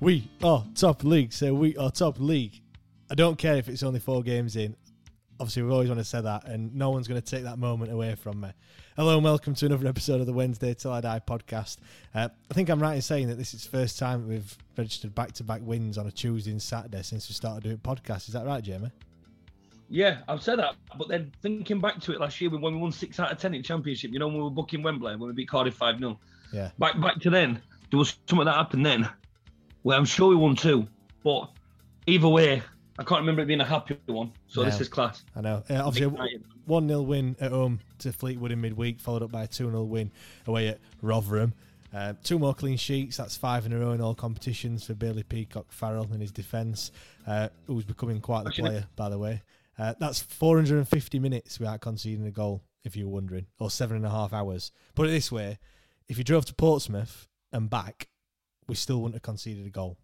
We are top league, so we are top league. I don't care if it's only four games in. Obviously, we've always want to say that, and no one's going to take that moment away from me. Hello and welcome to another episode of the Wednesday Till I Die podcast. Uh, I think I'm right in saying that this is the first time we've registered back to back wins on a Tuesday and Saturday since we started doing podcasts. Is that right, Jamie? Yeah, I've said that, but then thinking back to it last year when we won six out of ten in championship, you know, when we were booking Wembley when we beat Cardiff five 0 Yeah. Back back to then, there was something that happened then. Well, I'm sure we won two, but either way, I can't remember it being a happy one. So this is class. I know. Uh, obviously, 1 0 win at home to Fleetwood in midweek, followed up by a 2 0 win away at Rotherham. Uh, two more clean sheets. That's five in a row in all competitions for Bailey Peacock Farrell in his defence, uh, who's becoming quite the player, by the way. Uh, that's 450 minutes without conceding a goal, if you were wondering, or seven and a half hours. Put it this way if you drove to Portsmouth and back, we still wouldn't have conceded a goal.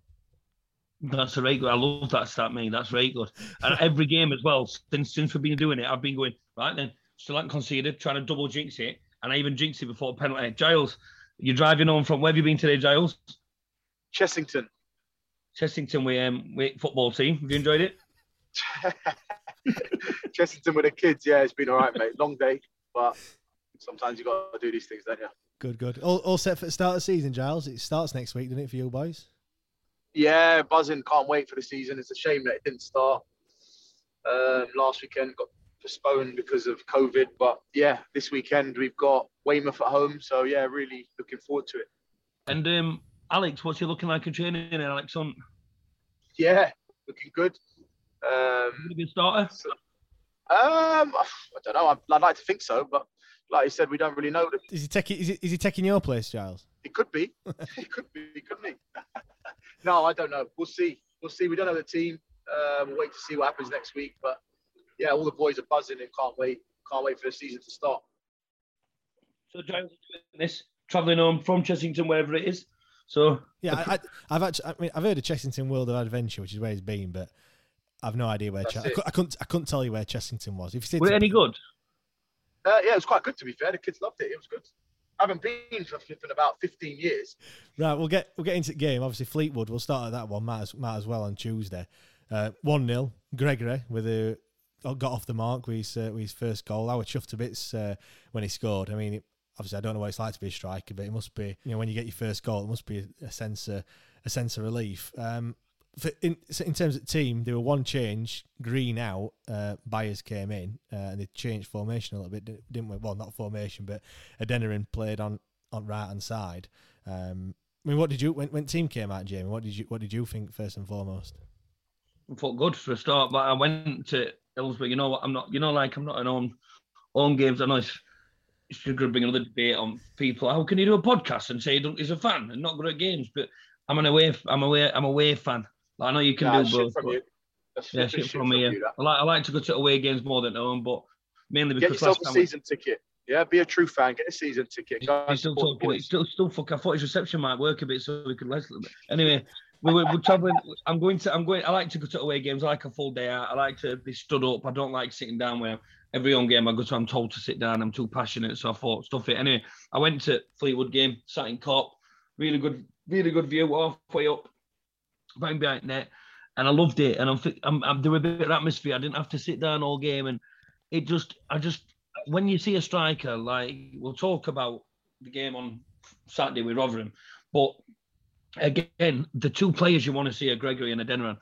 That's a right good. I love that stat, mate. That's right good. And every game as well, since since we've been doing it, I've been going right then. Still haven't conceded, trying to double jinx it, and I even jinxed it before a penalty. Giles, you're driving home from where have you been today, Giles? Chessington. Chessington, we um, we football team. Have you enjoyed it? Chessington with the kids. Yeah, it's been all right, mate. Long day, but sometimes you got to do these things, don't you? Good, good. All, all set for the start of the season, Giles. It starts next week, doesn't it, for you boys? Yeah, buzzing. Can't wait for the season. It's a shame that it didn't start um, last weekend. Got postponed because of COVID. But yeah, this weekend we've got Weymouth at home. So yeah, really looking forward to it. And um, Alex, what's he looking like in training? And Alex Hunt, Yeah, looking good. gonna Um, be a starter. um, I don't know. I'd, I'd like to think so, but like you said, we don't really know. Is he taking? Is he, is he taking your place, Giles? It could be. it could be, couldn't it? no, I don't know. We'll see. We'll see. We don't know the team. Uh, we'll wait to see what happens next week. But yeah, all the boys are buzzing and can't wait. Can't wait for the season to start. So Giles is doing this, travelling home from Chessington, wherever it is. So Yeah, I, I, I've actually. I mean, I've heard of Chessington World of Adventure, which is where he's been, but I've no idea where. That's Ch- I, it. cou- I couldn't. I couldn't tell you where Chessington was. If you said was it any good? Uh, yeah, it was quite good to be fair. The kids loved it. It was good. I haven't been for flipping about 15 years. Right, we'll get we'll get into the game. Obviously, Fleetwood. We'll start at that one. Might as, might as well on Tuesday. Uh, One 0 Gregory with a got off the mark with his, uh, with his first goal. I was chuffed to bits uh, when he scored. I mean, it, obviously, I don't know what it's like to be a striker, but it must be you know when you get your first goal, it must be a, a sense of, a sense of relief. Um, for, in in terms of team, there were one change. Green out, uh, Byers came in, uh, and they changed formation a little bit, didn't- we? Well, not formation, but Adeniran played on on right hand side. Um, I mean, what did you when when team came out, Jamie? What did you what did you think first and foremost? I thought good for a start, but I went to Hillsborough. You know what? I'm not. You know, like I'm not an own own games. I know it's to bring another debate on people. How can you do a podcast and say he's a fan and not good at games? But I'm an away. I'm away. I'm a away fan. Like, I know you can Nah, do both. from but- you. Yeah, shit shit from me. Yeah. you. I like I like to go to away games more than home, but mainly Get because yourself last a we- season ticket. Yeah, be a true fan. Get a season ticket. Go He's still talking. He's still, still fuck. I thought his reception might work a bit, so we could less a little bit. Anyway, we were, we're traveling. I'm going to. I'm going. I like to go to away games. I like a full day out. I like to be stood up. I don't like sitting down. Where every home game I go to, I'm told to sit down. I'm too passionate, so I thought stuff it. Anyway, I went to Fleetwood game, sat in cop. Really good, really good view. Halfway up, bang behind net, and I loved it. And I'm, I'm, I'm there was a bit of atmosphere. I didn't have to sit down all game, and it just, I just, when you see a striker, like we'll talk about the game on Saturday with Rotherham, but again, the two players you want to see are Gregory and Adeniran.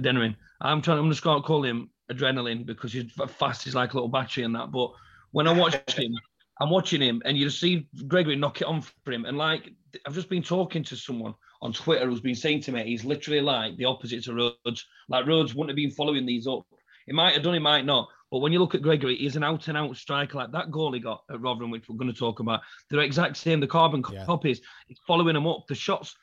Adeniran. I'm trying. I'm just going to call him Adrenaline because he's fast. He's like a little battery and that. But when I watched him, I'm watching him, and you just see Gregory knock it on for him. And like I've just been talking to someone on Twitter who's been saying to me, he's literally like the opposite to Rhodes. Like Rhodes wouldn't have been following these up. He might have done, he might not. But when you look at Gregory, he's an out and out striker like that goal he got at Rotherham, which we're going to talk about. They're exact same, the carbon Yeah. copies. He's following them up. The shots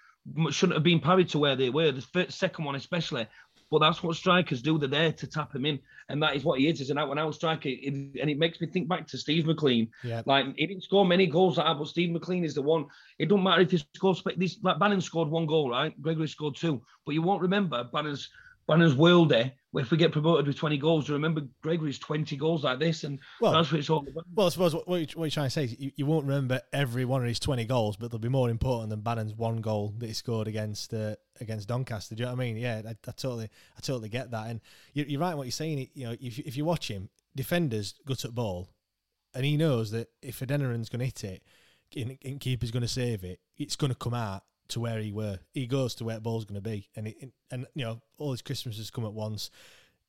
shouldn't have been parried to where they were. The first, second one, especially. But that's what strikers do. They're there to tap him in, and that is what he is. Is an out and out striker. It- and it makes me think back to Steve MacLean. Yeah. Like he didn't score many goals like that, but Steve MacLean is the one. It don't matter if he scores. This like Bannan scored one goal, right? Gregory scored two, but you won't remember Bannan's Bannan's worldy. If we get promoted with 20 goals, you remember Gregory's 20 goals like this, and Well- that's what it's all about. Well, I suppose what, what, you, what you're trying to say is you, you won't remember every one of his 20 goals, but they'll be more important than Bannan's one goal that he scored against uh, against Doncaster. Do you know what I mean? Yeah, I, I totally I totally get that. And you, you're right in what you're saying. You know, if, you- if you watch him, defenders gut at ball, and he knows that if Adeniran's going to hit it, and, and keeper's going to save it, it's going to come out to where he were. He goes to where the ball's going to be, and it, and you know all his Christmases come at once.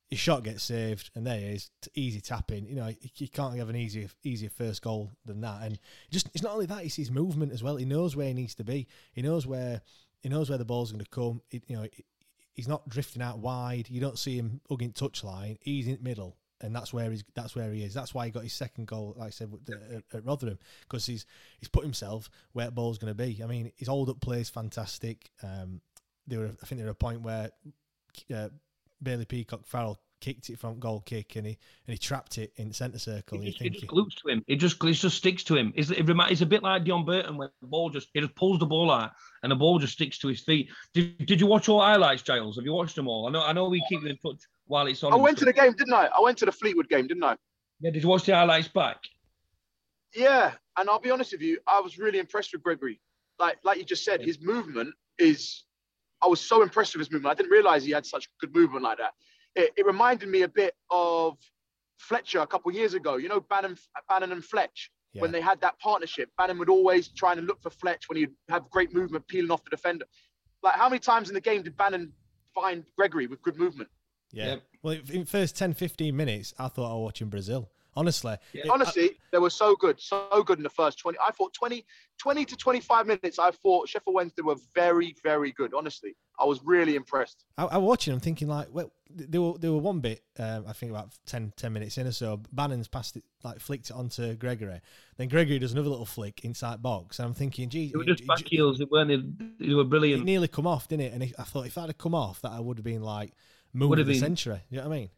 His shot gets saved, and there he is, easy tapping. You know, you- can't have an easier easier first goal than that. And just it's not only that; it's his movement as well. He knows where he needs to be. He knows where he knows where the ball's going to come. It, you know, it, he's not drifting out wide. You don't see him hugging touchline. He's in the middle, and that's where he's that's where he is. That's why he got his second goal, like I said, at, at Rotherham, because he's he's put himself where the ball's going to be. I mean, his hold up play is fantastic. Um, there were, I think, there were a point where uh, Bailey Peacock Farrell kicked it from goal kick, and he and he trapped it in the centre circle. It it just glues to him. It just it just sticks to him. It's, it it's a bit like Deon Burton when the ball just he just pulls the ball out and the ball just sticks to his feet. Did, did you watch all highlights, Giles? Have you watched them all? I know I know we keep you in touch while it's on. I went to the game, didn't I? I went to the Fleetwood game, didn't I? Yeah, did you watch the highlights back? Yeah, and I'll be honest with you, I was really impressed with Gregory. Like like you just said, his movement is. I was so impressed with his movement. I didn't realize he had such good movement like that. It, it reminded me a bit of Fletcher a couple years ago. You know, Bannan, Bannan and Fletch Yeah. when they had that partnership. Bannan would always try and look for Fletch when he'd have great movement, peeling off the defender. Like how many times in the game did Bannan find Gregory with good movement? Yeah. Yep. Well, in first 10, 15 minutes, I thought I was watching Brazil. Honestly, Yeah. It- Honestly, they were so good, so good in the first 20. I thought 20, 20 to 25 minutes, I thought Sheffield Wednesday were very, very good. Honestly, I was really impressed. I, I was watching them thinking like, well, they were they were one bit, um, I think about 10, 10 minutes in or so. Bannan's passed it, like flicked it onto Gregory. Then Gregory does another little flick inside box, and I'm thinking, gee, They were just it- back it- heels. They weren't. They, they were it brilliant. nearly come off, didn't it? And I thought if that had come off, that I would have been like Would move of the been. century. You know what I mean?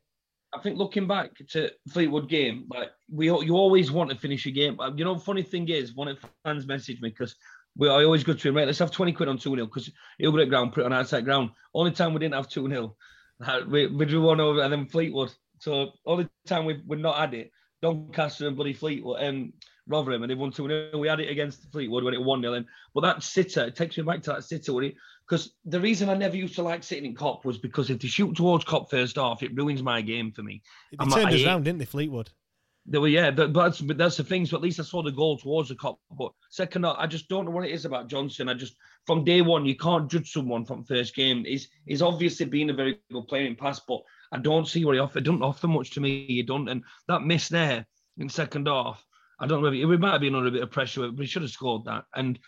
I think looking back to Fleetwood game, like we you always want to finish a game. But you know, funny thing is, one of the fans messaged me because we I always go to him, right? Let's have 20 quid on 2 0 because he'll go to ground, put it on outside ground. Only time we didn't have 2 0, uh, we, we drew one over and then Fleetwood. So, only time we've, we've not had it, Doncaster and bloody Fleetwood and Rotherham, and they won 2 0. We had it against Fleetwood when it 1 0. But that sitter, it takes me back to that sitter where because the reason I never used to like sitting in cop was because if they shoot towards cop first off, it ruins my game for me. They I'm turned like, us I- round, didn't they, Fleetwood? They were, yeah, that, but that's but that's the thing. So at least I saw the goal towards the cop. But second, I just don't know what it is about Johnson. I just from day one, you can't judge someone from first game. He's he's obviously been a very good player in past, but I don't see what he offered. It doesn't offer much to me. You don't, and that miss there in second half. I don't know. If it, it might have been under a bit of pressure, but he should have scored that. And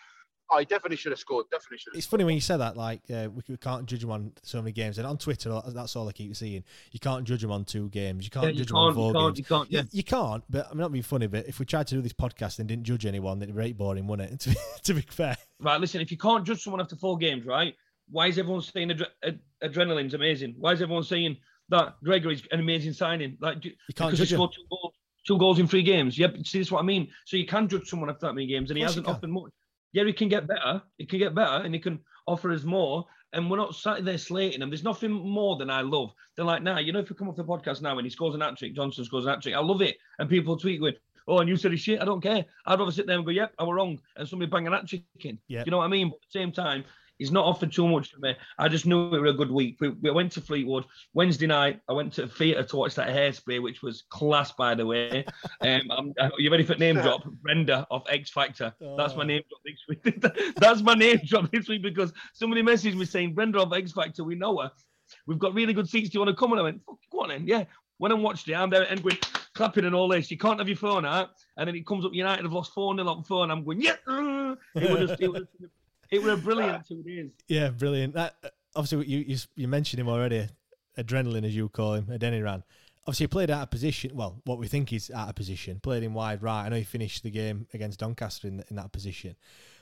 Oh, he definitely should have scored. Definitely should have. It's funny when you say that, like uh, we, we can't judge him on so many games, and on Twitter, that's all I keep seeing. You can't judge him on two games. You can't yeah, you judge them on can't, four you can't, games. you can't. Yeah, You, you can't, but I'm not being funny. But if we tried to do this podcast and didn't judge anyone, then it'd be very boring, wouldn't it? To be, to be fair, right. Listen, if you can't judge someone after four games, right? Why is everyone saying adre- ad- adrenaline's amazing? Why is everyone saying that Gregory's an amazing signing? Like, do, you can't because he judge him. scored two goals. two goals in three games. Yeah, see, this is what I mean. So you can judge someone after that many games, and he Of course you hasn't can. offered much. Yeah, he can get better. He can get better, and he can offer us more. And we're not sat there slating him. There's nothing more than I love. They're like, nah, you know, if we come off the podcast now and he scores an hat trick, Johnson scores an hat trick, I love it. And people tweet going, oh, and you said he's shit. I don't care. I'd rather sit there and go, yep, I was wrong. And somebody bang an hat trick in. Yeah. You know what I mean? But at the same time, he's not offered too much to me. I just knew it was a good week. We, we went to Fleetwood Wednesday night. I went to the theatre to watch that hairspray, which was class, by the way. um, I'm, are you ready for name drop? Brenda of X Factor. That's my Oh. name drop this week. That's my name drop this week because somebody messaged me saying Brenda of X Factor. We know her. We've got really good seats. Do you want to come? And I went, Fuck, go on then. Yeah. Went and watched it. I'm there and going clapping and all this. You can't have your phone out. And then it comes up United have lost 4 0 on the phone. I'm going, yeah. uh." It was just, it was, it was a brilliant two days. Yeah, brilliant. That uh, obviously you you, you mentioned him already. Adrenaline, as you call him, Adeniran. Obviously, he played out of position. Well, what we think is out of position. Played in wide right. I know he finished the game against Doncaster in, in that position,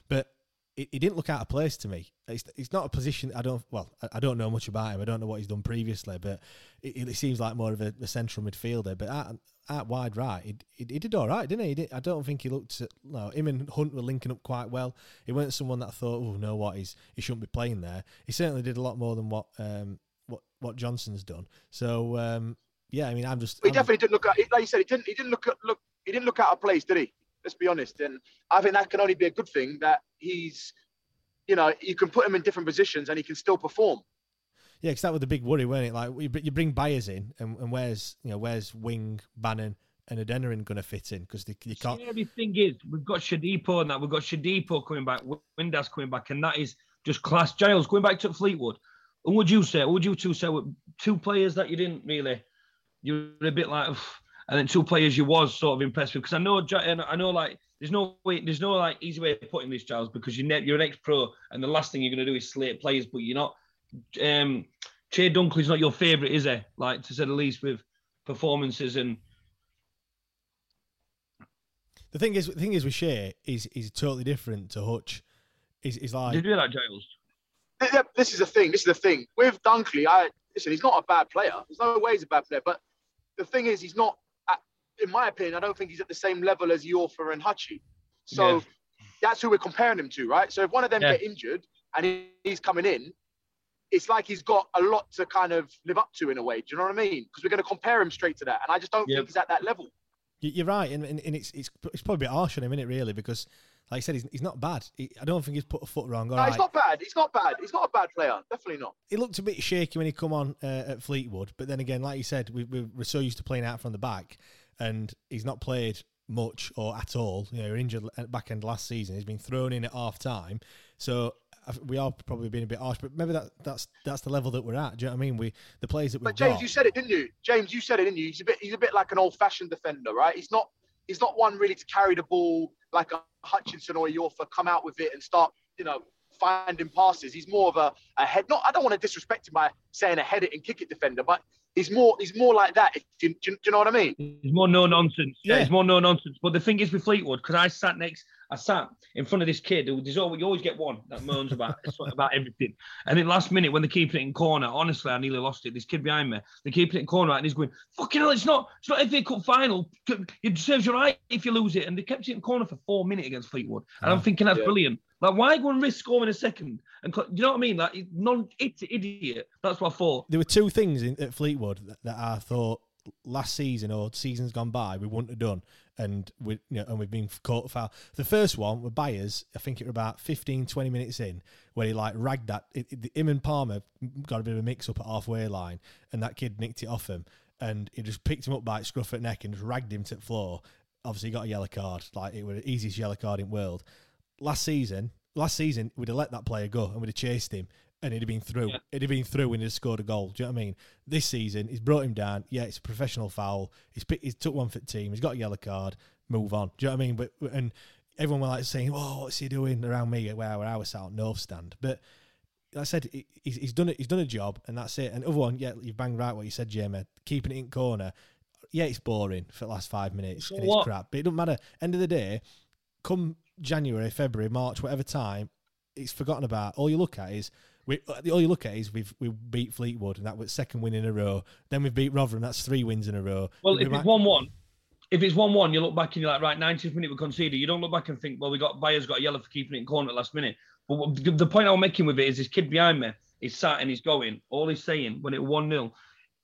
but he, he didn't look out of place to me. It's, it's not a position. I don't. Well, I, I don't know much about him. I don't know what he's done previously, but it, it seems like more of a, a central midfielder. But out, out wide right, he, he, he did all right, didn't he? he did, I don't think he looked. at- No, him and Hunt were linking up quite well. He weren't someone that I thought, oh no, what he's he shouldn't be playing there. He certainly did a lot more than what um what what Johnson's done. So um yeah, I mean, I'm just He I'm- definitely didn't look at, like you said, he didn't. He didn't look at look. He didn't look out of place, did he? Let's be honest. And I think that can only be a good thing. That he's, you know, you can put him in different positions and he can still perform. Yeah, because that was the big worry, wasn't it? Like you, bring Byers in, and, and where's you know where's Wing, Bannan, and Adeniran going to fit in? Because you can't. The thing is, we've got Shodipo and that. We've got Shodipo coming back, Windass coming back, and that is just class. Giles going back to Fleetwood. Who would you say? Would you two say? Two players that you didn't really, you were a bit like, "Ugh," and then two players you was sort of impressed with. Because I know, and I know, like, there's no way, there's no like easy way of putting this, Giles, because you ne- you're an ex-pro, and the last thing you're going to do is slate players, but you're not. Um, Chey Dunkley's not your favourite, is he? Like to say the least, with performances and The thing is, the thing is with Chey is is totally different to Hutch. Is is like did you hear that, Giles? Th- th- This is the thing. This is the thing with Dunkley. I listen. He's not a bad player. There's no way he's a bad player. But the thing is, he's not. At, in my opinion, I don't think he's at the same level as Iorfa and Hutchie. So Yeah. that's who we're comparing him to, right? So if one of them Yeah. get injured and he, he's coming in, it's like he's got a lot to kind of live up to in a way. Do you know what I mean? Because we're going to compare him straight to that, and I just don't Yep. think he's at that level. You- You're right, and, and, and it's, it's it's probably a bit harsh on him, isn't it? Really, because like I said, he's, he's not bad. He, I don't think he's put a foot wrong. All no, right. he's not bad. He's not bad. He's not a bad player. Definitely not. He looked a bit shaky when he come on uh, at Fleetwood, but then again, like you said, we, we we're so used to playing out from the back, and he's not played much or at all. You know, he was injured back end last season. He's been thrown in at half time, so I- we are probably being a bit harsh. But maybe that that's that's the level that we're at. Do you know what I mean? We the players that we've But James, got. you said it, didn't you? James, you said it, didn't you? He's a bit, he's a bit like an old-fashioned defender, right? He's not, he's not one really to carry the ball like a Hutchinson or a Iorfa, come out with it and start, you know, finding passes. He's more of a, a head. Not, I don't want to disrespect him by saying a head it and kick it defender, but he's more, he's more like that. If, do, you- do, you- do you know what I mean? It's more no nonsense. Yeah, Yeah. it's more no nonsense. But the thing is with Fleetwood, because I sat next, I sat in front of this kid. Who, there's always, you always get one that moans about about everything. And then last minute when they keep it in corner, honestly, I nearly lost it. This kid behind me, they keep it in corner, and he's going, "Fucking hell, it's not, it's not FA Cup final. It serves you right if you lose it." And they kept it in corner for four minutes against Fleetwood, and I'm mm. thinking that's Yeah. brilliant. Like, why go and risk scoring a second? And you know what I mean? Like, non, it's idiot. That's what I thought. there were two things in, at Fleetwood that, that I thought last season or seasons gone by we wouldn't have done, and we you know, and we've been caught foul. The first one with Byers, I think it was about 15, 20 minutes in, where he like ragged that. It, it, him and Palmer got a bit of a mix up at halfway line, and that kid nicked it off him, and he just picked him up by scruff at neck and just ragged him to the floor. Obviously, he got a yellow card. Like it was the easiest yellow card in the world. Last season, last season we'd have let that player go and we'd have chased him and he'd have been through. Yeah. He'd have been through and he'd have scored a goal. Do you know what I mean? This season, he's brought him down. Yeah, it's a professional foul. He's picked, he's took one for the team. He's got a yellow card. Move on. Do you know what I mean? But and everyone was like saying, "Oh, what's he doing around me?" Where where I was out north stand, but. like I said he's, he's done it. He's done a job, and that's it. And other one, yeah, you've banged right what you said, Jamie. Keeping it in corner, yeah, it's boring for the last five minutes, So and it's what? crap. But it doesn't matter. End of the day, come January, February, March, whatever time, it's forgotten about. All you look at is we. Uh, all you look at is we've we beat Fleetwood, and that was second win in a row. Then we've beat Rotherham. That's three wins in a row. Well, if it's one-one, if it's one-one, you look back and you're like, right, 90th minute we conceded. You don't look back and think, well, we got Byers got a yellow for keeping it in corner at last minute. But what, the point I'm making with it is this kid behind me is sat and he's going. All he's saying when it one 0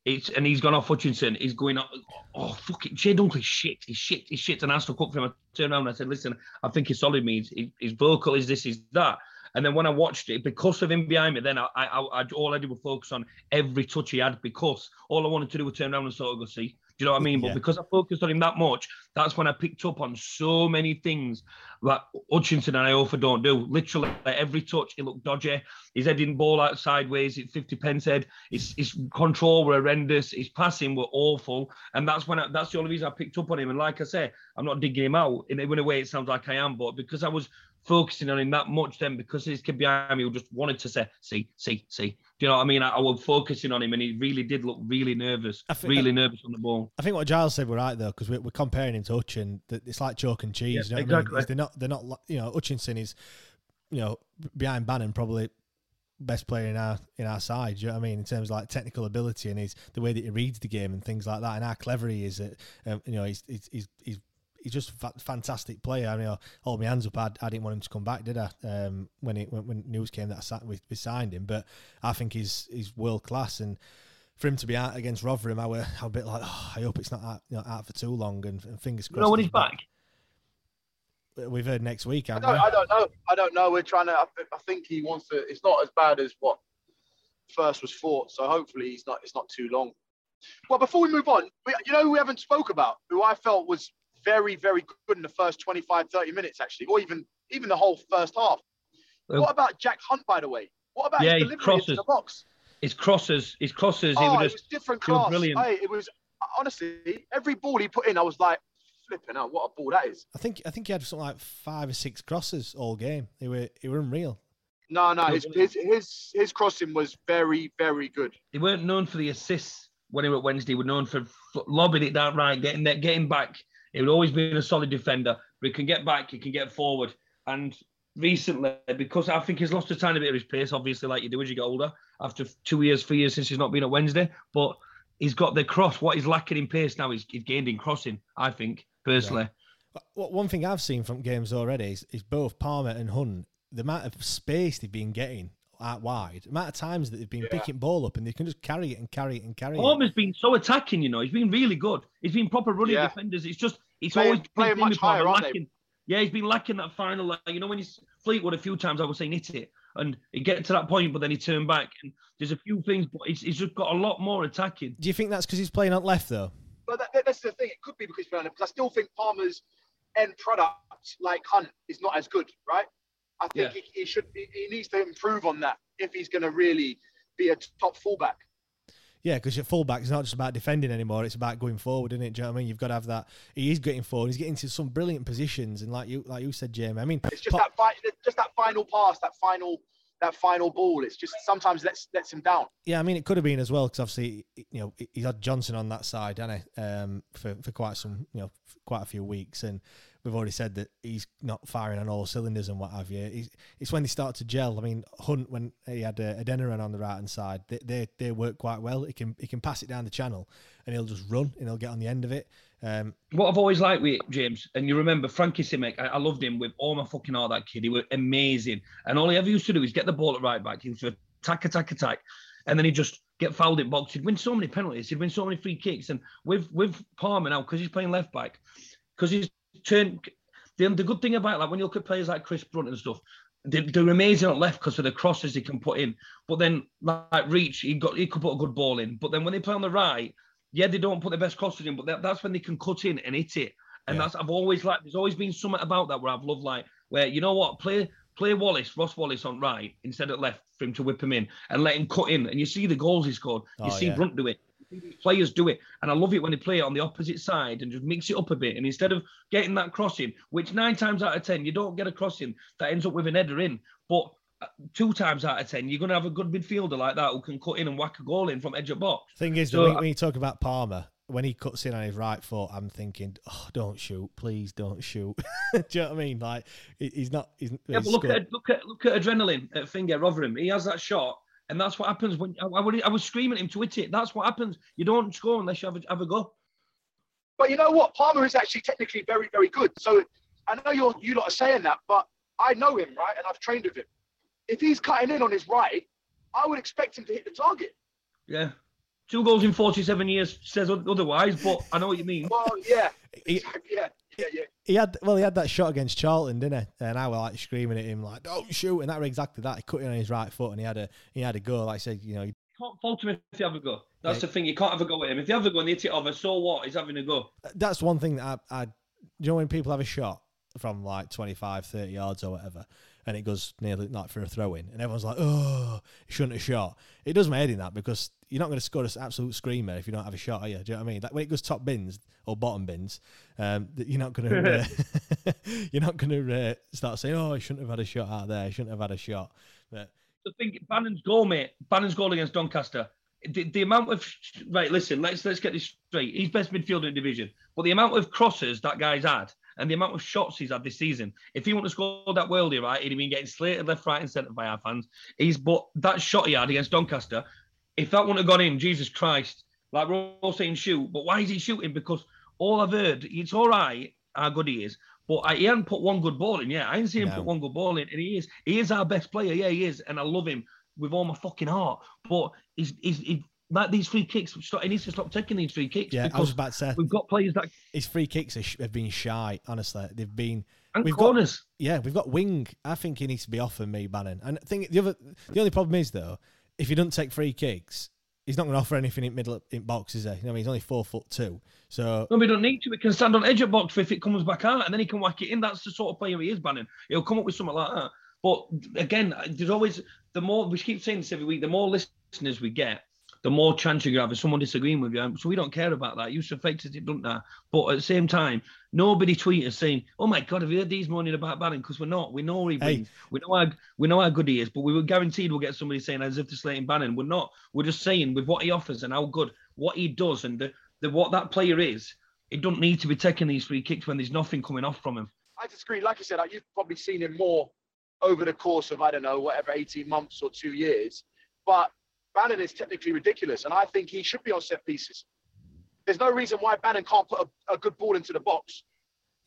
it's and he's gone off Hutchinson. He's going up. Oh fuck it, Jay Dunkley shit. He's shit. He's shit. And I stuck up for him. I turned around and I said, listen, I think he's solid. Means his vocal is this, is that. And then when I watched it, because of him behind me, then I, I, I, all I did was focus on every touch he had because all I wanted to do was turn around and sort of go see. Do you know what I mean? But because I focused on him that much, that's when I picked up on so many things that Hutchinson and Iorfa don't do. Literally, like every touch, he looked dodgy. His heading ball out sideways, it's 50 pence head. His, his control were horrendous. His passing were awful. And that's when I, that's the only reason I picked up on him. And like I say, I'm not digging him out in, in a way it sounds like I am, but because I was focusing on him that much then because his kid behind me who just wanted to say, see, see, see. Do you know what I mean? I, I was focusing on him and he really did look really nervous, think, really nervous on the ball. I think what Giles said were right though, because we're, we're, comparing him to Hutchin. It's like chalk and cheese. Yeah, you know exactly. I mean? They're not, they're not, you know, Hutchinson is, you know, behind Bannan probably best player in our in our side. You know what I mean? In terms of like technical ability and his the way that he reads the game and things like that, and how clever he is. At, um, you know, he's he's he's he's just a fantastic player. I mean, I hold my hands up. I, I didn't want him to come back, did I? Um, when it when, when, news came that I we, we, signed him, but I think he's he's world class and. For him to be out against Rotherham, I were, I a bit like, oh, I hope it's not out, you know, out for too long, and, and fingers crossed. You know when he's back? back? We've heard next week. I don't, I don't, know. I don't know. We're trying to. I, I think he wants to. It's not as bad as what first was thought. So hopefully he's not. It's not too long. Well, before we move on, you know who we haven't spoke about, who I felt was very, very good in the first 25, 30 minutes, actually, or even even the whole first half. Well, what about Jack Hunt, by the way? What about yeah, his delivery crosses. into the box? His crosses, his crosses, oh, he was, was different class. Brilliant. Hey, it was honestly every ball he put in, I was like, flipping out, what a ball that is. I think I think he had something like five or six crosses all game. They were they were unreal. No, no, his his his, his crossing was very, very good. They weren't known for the assists when he were at Wednesday. They were known for lobbing it down right, getting that, getting back he would always be a solid defender, but he can get back, he can get forward. And recently, because I think he's lost a tiny bit of his pace, obviously, like you do as you get older, after two years, three years since he's not been at Wednesday. But he's got the cross. What he's lacking in pace now, he's, he's gained in crossing, I think, personally. Yeah. One thing I've seen from games already is, is both Palmer and Hunt, the amount of space they've been getting out wide, the amount of times that they've been yeah. picking ball up and they can just carry it and carry it and carry Palmer's it. Palmer's been so attacking, you know. He's been really good. He's been proper running yeah. defenders. It's just it's playing, always playing much higher, lacking. Yeah, he's been lacking that final. Like, you know, when he's Fleetwood a few times, I was saying hit it, and he get to that point, but then he turned back. And there's a few things, but he's, he's just got a lot more attacking. Do you think that's because he's playing on left though? But that, that's the thing. It could be because he's playing. Because I still think Palmer's end product, like Hunt, is not as good, right? I think yeah. he, he, should. He, he needs to improve on that if he's going to really be a top fullback. Yeah, because your fullback is not just about defending anymore; it's about going forward, isn't it? Do you know what I mean? You've got to have that. He is getting forward. He's getting to some brilliant positions, and like you, like you said, Jamie. I mean, it's just that fi- just that final pass, that final that final ball. It's just sometimes lets lets him down. Yeah, I mean, it could have been as well because obviously, you know, he's had Johnson on that side, hasn't he? Um, for for quite some, you know, quite a few weeks, and we've already said that he's not firing on all cylinders and what have you. He's, it's when they start to gel. I mean, Hunt when he had uh, Adeniran on the right hand side, they, they, they work quite well. He can he can pass it down the channel and he'll just run and he'll get on the end of it. Um, what I've always liked with James, and you remember Frankie Simek, I, I, loved him with all my fucking heart. That kid, he was amazing, and all he ever used to do is get the ball at right back. He would attack, attack, attack, and then he'd just get fouled in box. He'd win so many penalties. He'd win so many free kicks, and with with Palmer now because he's playing left back, because he's turned the, the good thing about like when you look at players like Chris Brunt and stuff, they, they're amazing on left because of the crosses he can put in. But then like Reach, he got he could put a good ball in. But then when they play on the right, yeah, they don't put the best crosses in, but that, that's when they can cut in and hit it. And yeah. that's I've always like there's always been something about that where I've loved like where you know what play play Wallace Ross Wallace on right instead of left for him to whip him in and let him cut in and you see the goals he scored. You oh, see yeah. Brunt do it players do it. And I love it when they play it on the opposite side and just mix it up a bit. And instead of getting that crossing, which nine times out of 10, you don't get a crossing that ends up with an header in. But two times out of 10, you're going to have a good midfielder like that who can cut in and whack a goal in from edge of box. Thing is, so, when, when you talk about Palmer, when he cuts in on his right foot, I'm thinking, oh, don't shoot, please don't shoot. Do you know what I mean? Like he's not. He's, yeah, he's but look at look at look at adrenaline at Finger Rotherham. He has that shot, and that's what happens when I, I, I was screaming at him to hit it. That's what happens. You don't score unless you have a, have a go. But you know what? Palmer is actually technically very, very good. So I know you're you lot are saying that, but I know him, right? And I've trained with him. If he's cutting in on his right, I would expect him to hit the target. Yeah. Two goals in 47 years says otherwise, but I know what you mean. Well, yeah. He- yeah, yeah, yeah. He had well, he had that shot against Charlton, didn't he? And I was like screaming at him like, "Don't shoot!" And that was exactly that. He cut in on his right foot, and he had a he had a go. Like I said, you know, You can't fault him if you have a go. That's Yeah. the thing. You can't have a go at him. If you have a go and they hit it over, so what? He's having a go. that's one thing that I, I you know when people have a shot from like 25 30 yards or whatever and it goes nearly like for a throw in and everyone's like oh he shouldn't have shot it does my head in that because you're not going to score an absolute screamer if you don't have a shot are you do you know what I mean like when it goes top bins or bottom bins um, you're not going to uh, you're not going to uh, start saying oh he shouldn't have had a shot out there he shouldn't have had a shot but The thing, Bannan's goal, mate. Bannan's goal against Doncaster. The, the amount of right. Listen, let's let's get this straight. He's best midfielder in division, but the amount of crosses that guy's had and the amount of shots he's had this season. If he wouldn't have scored that worldie, right, he'd have been getting slated left, right, and centre by our fans. He's but that shot he had against Doncaster. If that wouldn't have gone in, Jesus Christ! Like we're all saying, shoot, but why is he shooting? Because all I've heard, it's all right how good he is, but I, he hasn't put one good ball in Yeah, I ain't seen him No. put one good ball in, and he is he is our best player. Yeah, he is, and I love him with all my fucking heart. But he's he's he, like these free kicks. Stop, he needs to stop taking these free kicks yeah I was about to say we've got players that his free kicks have been shy honestly they've been and We've got- corners. Yeah, we've got wing. I think he needs to be off of me, Bannan. And I think the other, the only problem is though, if he doesn't take free kicks, he's not going to offer anything in middle in box, is he? You know, I mean, he's only four foot two, so No, we don't need to. We can stand on edge of box if it comes back out, and then he can whack it in. That's the sort of player he is, Bannan. He'll come up with something like that. But again, there's always the more we keep saying this every week. The more listeners we get, the more chance you have of someone disagreeing with you. So we don't care about that. Yusuf fakes it, don't that. But at the same time, nobody tweet us saying, "Oh my God, have you heard these morning about Bannan?" Because we're not. We know he Hey. We know how we know how good he is. But we were guaranteed we'll get somebody saying as if they're slating Bannan. We're not. We're just saying with what he offers and how good what he does and the, the what that player is. It don't need to be taking these free kicks when there's nothing coming off from him. I disagree. Like I said, like, you've probably seen him more over the course of I don't know whatever 18 months or two years. But Bannan is technically ridiculous, and I think he should be on set pieces. There's no reason why Bannan can't put a, a good ball into the box.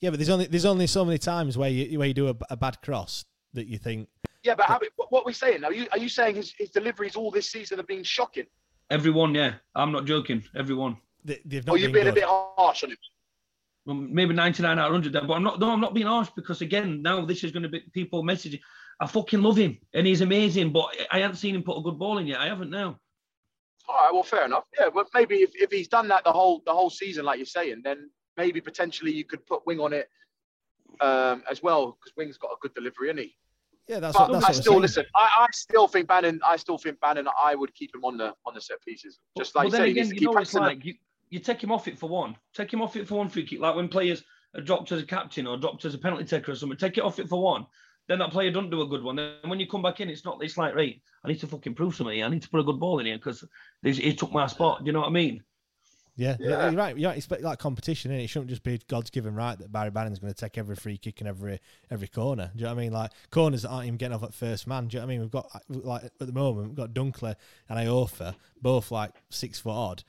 yeah. But there's only there's only so many times where you where you do a, a bad cross that you think Yeah, but how, what what are we saying? Are you are you saying his, his deliveries all this season have been shocking? Everyone, yeah, I'm not joking. Everyone. they, they've not Or you've been been a bit harsh on him? Well, maybe 99 out of 100 there, but I'm not. No, I'm not being harsh because again, now this is going to be people messaging. I fucking love him and he's amazing, but I haven't seen him put a good ball in yet. I haven't now. All right, well, fair enough. Yeah, but maybe if, if he's done that the whole the whole season, like you're saying, then maybe potentially you could put Wing on it um, as well because Wing's got a good delivery, isn't he? Yeah, that's But what that's I what I'm still saying. listen. I, I still think Bannan. I still think Bannan. I would keep him on the on the set pieces. Just like but you then say, he again, needs to you keep know it's like. You, you take him off it for one. Take him off it for one free kick. Like when players are dropped as a captain or dropped as a penalty taker or something. Take it off it for one. Then that player don't do a good one. Then when you come back in, it's not. It's like right. I need to fucking prove something. Here. I need to put a good ball in here because he took my spot. Do you know what I mean? Yeah, Yeah. you're right. You don't expect like competition, and it shouldn't just be God's given right that Barry Bannan's going to take every free kick and every every corner. Do you know what I mean? Like corners that aren't even getting off at first man. Do you know what I mean? We've got like at the moment we've got Dunkley and Iorfa, both like six foot odd.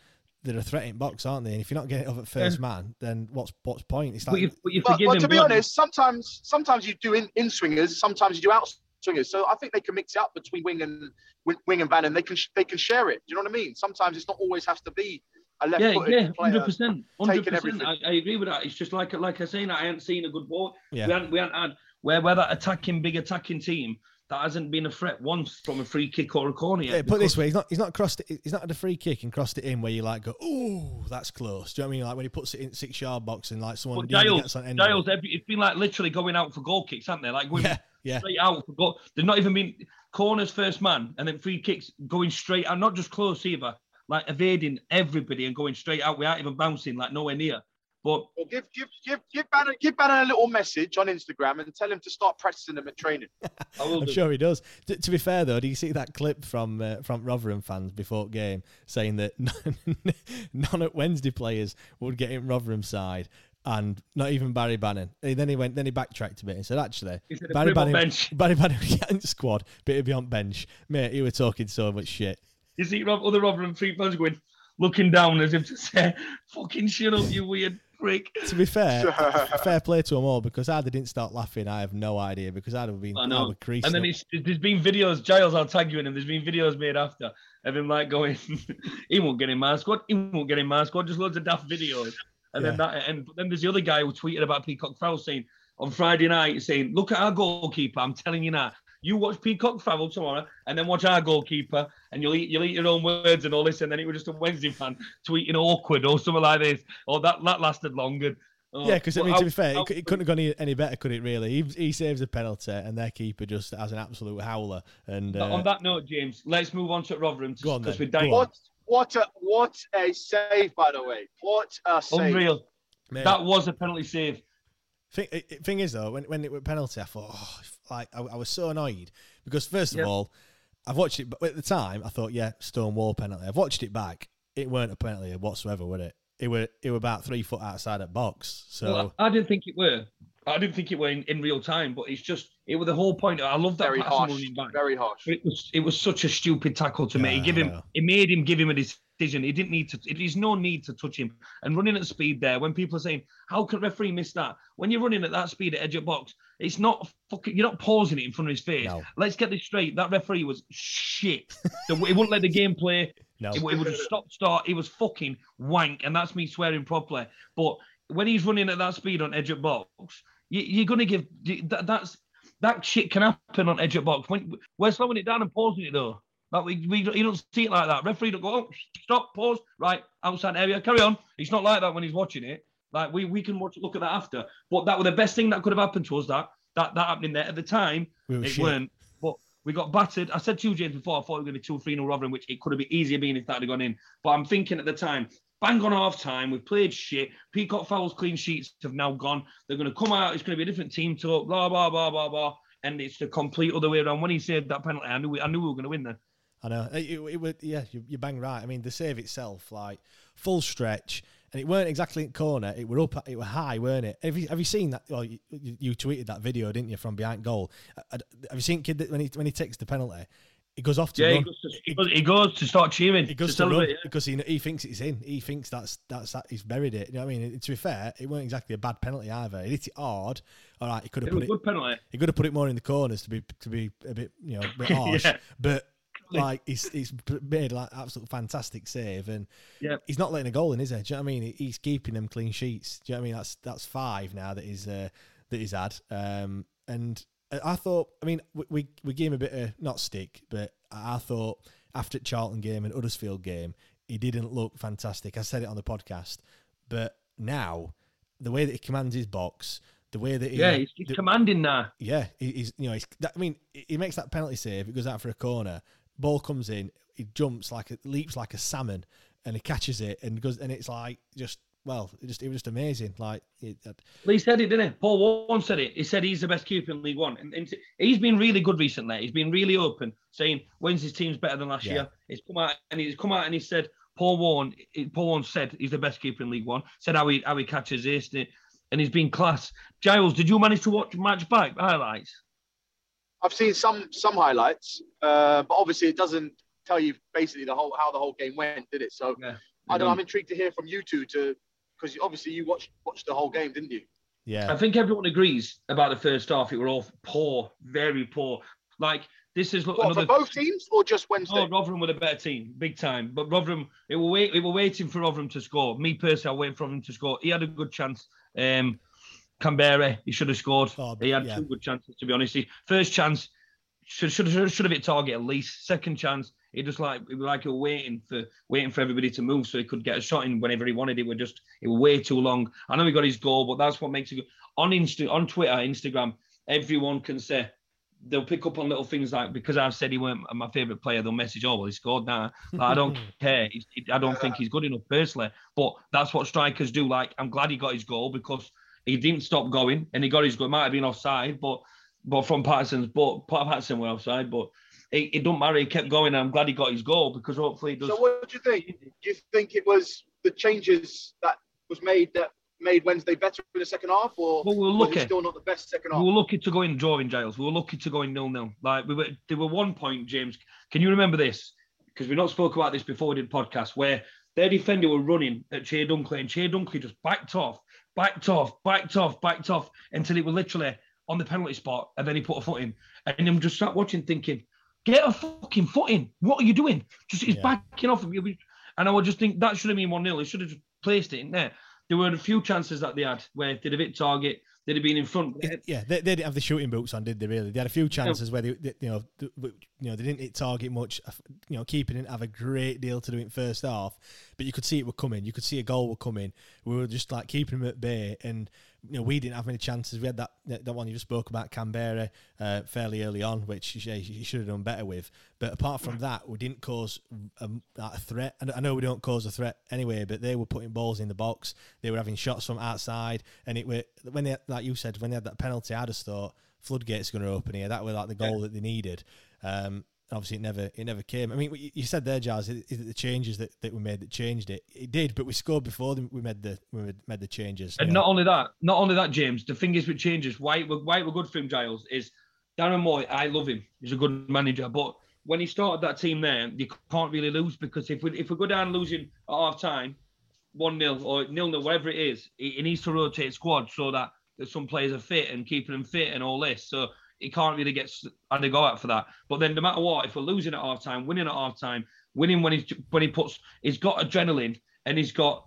They're a threatening box, aren't they? And if you're not getting it off at first man, then what's what's point? It's But like you, but you But, forgive but him. to be don't honest, sometimes sometimes you do in, in swingers, sometimes you do out swingers. So I think they can mix it up between Wing and Wing- Wing and Bannan. They can they can share it. Do you know what I mean? Sometimes it's not always has to be a left Yeah, footed yeah, player. hundred percent, hundred percent. I I agree with that. It's just like like I say, I haven't seen a good ball. Yeah. We haven't we haven't had where where that attacking big attacking team that hasn't been a threat once from a free kick or a corner yet. Yeah, put it this way, he's not he's not crossed it. He's not had a free kick and crossed it in where you like go, oh, that's close. Do you know what I mean? Like when he puts it in six yard box and like someone Giles, gets on end it. Giles, every, it's been like literally going out for goal kicks, haven't they? Like going Yeah, yeah. straight out for goal. There's not even been corners first man and then free kicks going straight out, not just close either, like evading everybody and going straight out without even bouncing, like nowhere near. But Well, give give give give Bannan give Bannan a little message on Instagram and tell him to start practicing them at training. I will I'm do. sure he does. T- to be fair, though, do you see that clip from uh, from Rotherham fans before game saying that none at Wednesday players would get in Rotherham side, and not even Barry Bannan. And then he went, then he backtracked a bit and said, actually, He said, Barry "Put him on Bannan, bench." Barry Bannan ain't squad, but he'll be on bench. Mate, you were talking so much shit. You see Rob, other Rotherham free fans going, looking down as if to say, fucking shut up, you weird prick. To be fair, fair play to them all because how they didn't start laughing, I have no idea because I'd have been I I know. would And then it's, there's been videos, Giles, I'll tag you in them. There's been videos made after of him like going, he won't get in my squad, he won't get in my squad, just loads of daft videos. And then that, and then there's the other guy who tweeted about Peacock Farrell saying on Friday night, saying, Look at our goalkeeper, I'm telling you now. You watch Peacock Farrell tomorrow and then watch our goalkeeper and you'll eat you'll eat your own words and all this. And then it was just a Wednesday fan tweeting awkward or something like this. Or that, that lasted longer. Oh, Yeah, because I mean, to be fair, how- it, it couldn't have gone any, any better, could it? Really, he, he saves a penalty, and their keeper just has an absolute howler. And uh, on that note, James, let's move on to Rotherham Go on because then, we're dying. What what a what a save by the way. What a save. Unreal. mate, That was a penalty save. thing, it- it- thing is though, when when it was penalty, I thought, oh, like I, I was so annoyed because first of Yeah. all, I've watched it, but at the time I thought, yeah, Stonewall penalty. I've watched it back. It weren't a penalty whatsoever, was it? It were it were about three foot outside that box. So Well, I didn't think it were. I didn't think it were in, in real time, but it's just it was the whole point. I love that Very Paterson harsh. running back. Very harsh. But it was it was such a stupid tackle to me. Yeah, It give him it made him give him a decision. He didn't need to. There's no need to touch him. And running at speed there, when people are saying, "How can referee miss that?" When you're running at that speed at edge of box, it's not fucking. You're not pausing it in front of his face. No. Let's get this straight. That referee was shit. He wouldn't let the game play. no, It, it would have stopped start. He was fucking wank, and that's me swearing properly. But when he's running at that speed on edge of box, you, you're gonna give that, that's that shit can happen on edge of box. When we're slowing it down and pausing it though. Like we, we you don't see it like that. Referee don't go, oh, stop, pause, right, outside area, carry on. It's not like that when he's watching it. Like we, we can watch look at that after. But that was the best thing that could have happened to us. That that that happening there at the time. We it shit. weren't. But we got battered. I said to you, James, before I thought we were going to be 2 3 0 Rotherham, which it could have been easier being if that had gone in. But I'm thinking at the time, bang on half time, we've played shit. Peacock Farrell's clean sheets have now gone. They're going to come out, it's going to be a different team talk, blah, blah, blah, blah, blah. And it's the complete other way around. When he saved that penalty, I knew we, I knew we were going to win then. I know. It, it, would, yeah, you, you bang right. I mean, the save itself, like full stretch, and it weren't exactly in corner. It were up. It were high, weren't it? Have you, have you seen that? Well, you, you tweeted that video, didn't you, from behind goal? Have you seen kid that when he when he takes the penalty, he goes off to Yeah, he goes, to, he, goes, he goes to start cheering. He goes to to run yeah. because he he thinks it's in. He thinks that's that's that he's buried it. You know what I mean? To be fair, it weren't exactly a bad penalty either. He hit it hard. All right, he could have It put a it. good penalty. He could have put it more in the corners to be to be a bit you know a bit harsh, Yeah. but like he's he's made like absolute fantastic save, and Yeah. he's not letting a goal in, is he? Do you know what I mean? He's keeping them clean sheets. Do you know what I mean? That's that's five now that he's uh, that he's had, um, and I thought, I mean, we we, we gave him a bit of not stick, but I thought after Charlton game and Huddersfield game, he didn't look fantastic. I said it on the podcast, but now the way that he commands his box. The way that he, Yeah, he's, he's the- commanding now. yeah, he- he's you know he's. I mean, he makes that penalty save. It goes out for a corner. Ball comes in. He jumps like a leaps like a salmon, and he catches it and goes. And it's like just well, it just it was just amazing. Like it, he said it, didn't he? Paul Warne said it. He said he's the best keeper in League One. And, and he's been really good recently. He's been really open, saying when's his team's better than last Yeah. year. He's come out and he's come out and he said Paul Warne. Paul Warne said he's the best keeper in League One. Said how he how he catches this, and he's been class. Giles, did you manage to watch match back highlights? I've seen some some highlights, uh, but obviously it doesn't tell you basically the whole how the whole game went, did it? So Yeah. I don't know. I'm intrigued to hear from you two to because obviously you watched watched the whole game, didn't you? yeah, I think everyone agrees about the first half. It were all poor, very poor. Like this is look, What, another for both teams or just Wednesday? Oh, Rotherham were a better team, big time. But Rotherham, it were wait, it were waiting for Rotherham to score. Me personally, I waiting for Rotherham to score. He had a good chance. Um, Kamberi, he should have scored. Oh, he had yeah. two good chances, to be honest. He, first chance should should have should have hit target at least. Second chance, he just like it was like he was waiting for waiting for everybody to move so he could get a shot in whenever he wanted. It was just it was way too long. I know he got his goal, but that's what makes it good. On Insta, on Twitter, Instagram, everyone can say they'll pick up on little things like because I've said he weren't my favourite player, they'll message, oh well, he scored now. Like, I don't care. He's, I don't think he's good enough personally. But that's what strikers do. Like I'm glad he got his goal because he didn't stop going and he got his goal. It might have been offside, but but from Paterson's, but Paterson were offside, but it, it don't matter. He kept going. And I'm glad he got his goal because hopefully it does. So what do you think? Do you think it was the changes that was made that made Wednesday better in the second half, or Well, we're lucky. still not the best second half? We were lucky to go in drawing Giles. We were lucky to go in nil nil. Like we were, there were one point, James. Can you remember this? Because we not spoke about this before we did podcast, where their defender were running at Chey Dunkley, and Chey Dunkley just backed off backed off, backed off, backed off until he was literally on the penalty spot, and then he put a foot in. And I'm just sat watching, thinking, "Get a fucking foot in! What are you doing? Just he's Yeah. backing off." And I would just think that should have been one 0 He should have just placed it in there. There were a few chances that they had where they'd have hit target, they'd have been in front. Yeah, they, they didn't have the shooting boots on, did they? Really, they had a few chances where they, they- you know, th- w- you know, they didn't hit target much. You know, keeping didn't have a great deal to do in first half, but you could see it were coming. You could see a goal were coming. We were just like keeping them at bay, and you know, we didn't have many chances. We had that that one you just spoke about, Kamberi, uh, fairly early on, which you, you should have done better with. But apart from that, we didn't cause a, a threat. And I know we don't cause a threat anyway, but they were putting balls in the box. They were having shots from outside, and it were when they, like you said, when they had that penalty, I just thought floodgates going to open here. That was like the goal that they needed. Um, obviously, it never it never came. I mean, you- said there, Giles, is it the changes that, that we made that changed it? It did, but we scored before we made the we made- the changes. And you know. not only that, not only that, James. The thing is with changes, why it were, why it were good for him, Giles, is Darren Moore. I love him. He's a good manager, but when he started that team there, you can't really lose because if we if we go down losing at half time, one 0 or nil nil, whatever it is, he, he needs to rotate squad so that, that some players are fit and keeping them fit and all this. So he can't really get s- had to go out for that. But then no matter what, if we're losing at half time, winning at half time, winning when he's when he puts, he's got adrenaline and he's got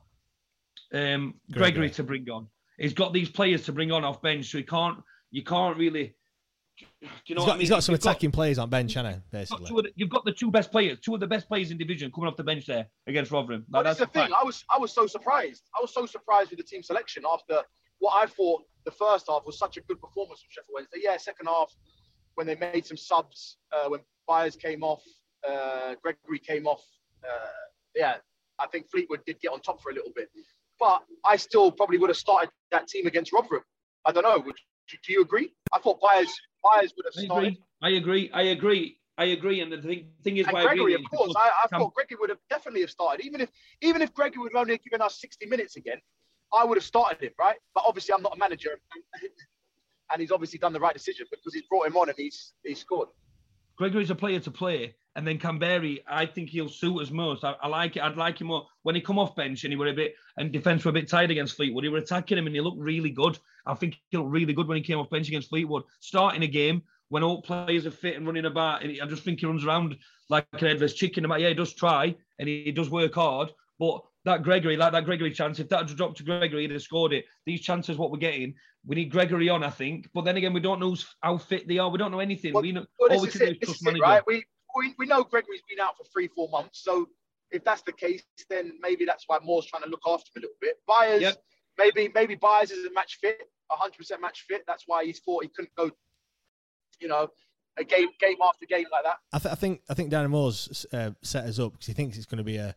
um, Gregory. Gregory. to bring on. He's got these players to bring on off bench, so he can't. You can't really. Do you know he's what got, I mean? he's got some You've got- attacking players on bench, hasn't he? you've got Basically, the- you've got the two best players, two of the best players in division coming off the bench there against Rotherham. But Like, that's the a fact. thing. I was I was so surprised. I was so surprised with the team selection after what I thought the first half was such a good performance from Sheffield Wednesday. Yeah, second half when they made some subs, uh, when Byers came off, uh, Gregory came off. Uh, yeah, I think Fleetwood did get on top for a little bit, but I still probably would have started that team against Rotherham. I don't know. Would, do, do you agree? I thought Byers Byers would have I started. agree. I agree. I agree. I agree. And the thing, thing is, And why I Gregory, agree of course, I, I thought Gregory would have definitely have started, even if even if Gregory would have only given us 60 minutes again, I would have started him, right? But obviously, I'm not a manager, and he's obviously done the right decision because he's brought him on and he's he's scored. Gregory's a player to play, and then Kamberi, I think he'll suit us most. I, I like it. I'd like him more when he come off bench and he were a bit and defense were a bit tired against Fleetwood. He were attacking him and he looked really good. I think he looked really good when he came off bench against Fleetwood. Starting a game when all players are fit and running about, and I just think he runs around like an headless chicken. Yeah, he does try and he does work hard, but that Gregory, like that Gregory chance, if that had dropped to Gregory, he'd have scored it. These chances, what we're getting, we need Gregory on, I think. But then again, we don't know how fit they are. We don't know anything. Well, we know Well, all we is can do it. is This trust it, manager. right? We, we we know Gregory's been out for three four months, so if that's the case, then maybe that's why Moore's trying to look after him a little bit. Byers, Yep. maybe maybe Byers is a match fit, 100% match fit. That's why he's thought he couldn't go, you know, a game game after game like that. I, th- I think I think Darren Moore's uh, set us up because he thinks it's going to be a,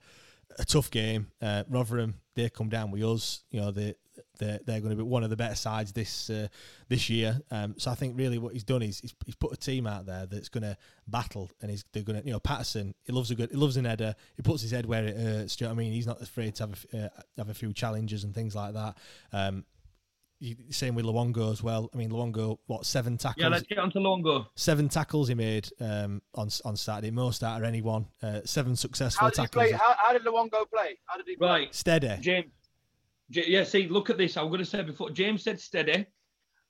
a tough game. Uh, Rotherham they come down with us. You know they they're, they're going to be one of the better sides this uh, this year. Um, so I think really what he's done is he's, he's put a team out there that's going to battle, and he's they're going to you know Paterson. He loves a good he loves an header. He puts his head where it hurts. Do you know what I mean? He's not afraid to have a, uh, have a few challenges and things like that. Um, same with Luongo as well. I mean, Luongo, what seven tackles? Yeah, let's get on to Luongo. seven tackles he made um, on on Saturday, most out of anyone. Uh, seven successful How did tackles. play? How, how did Luongo play? How did he play? Right, Steady. James. J- yeah, see, look at this. I was going to say before. James said steady.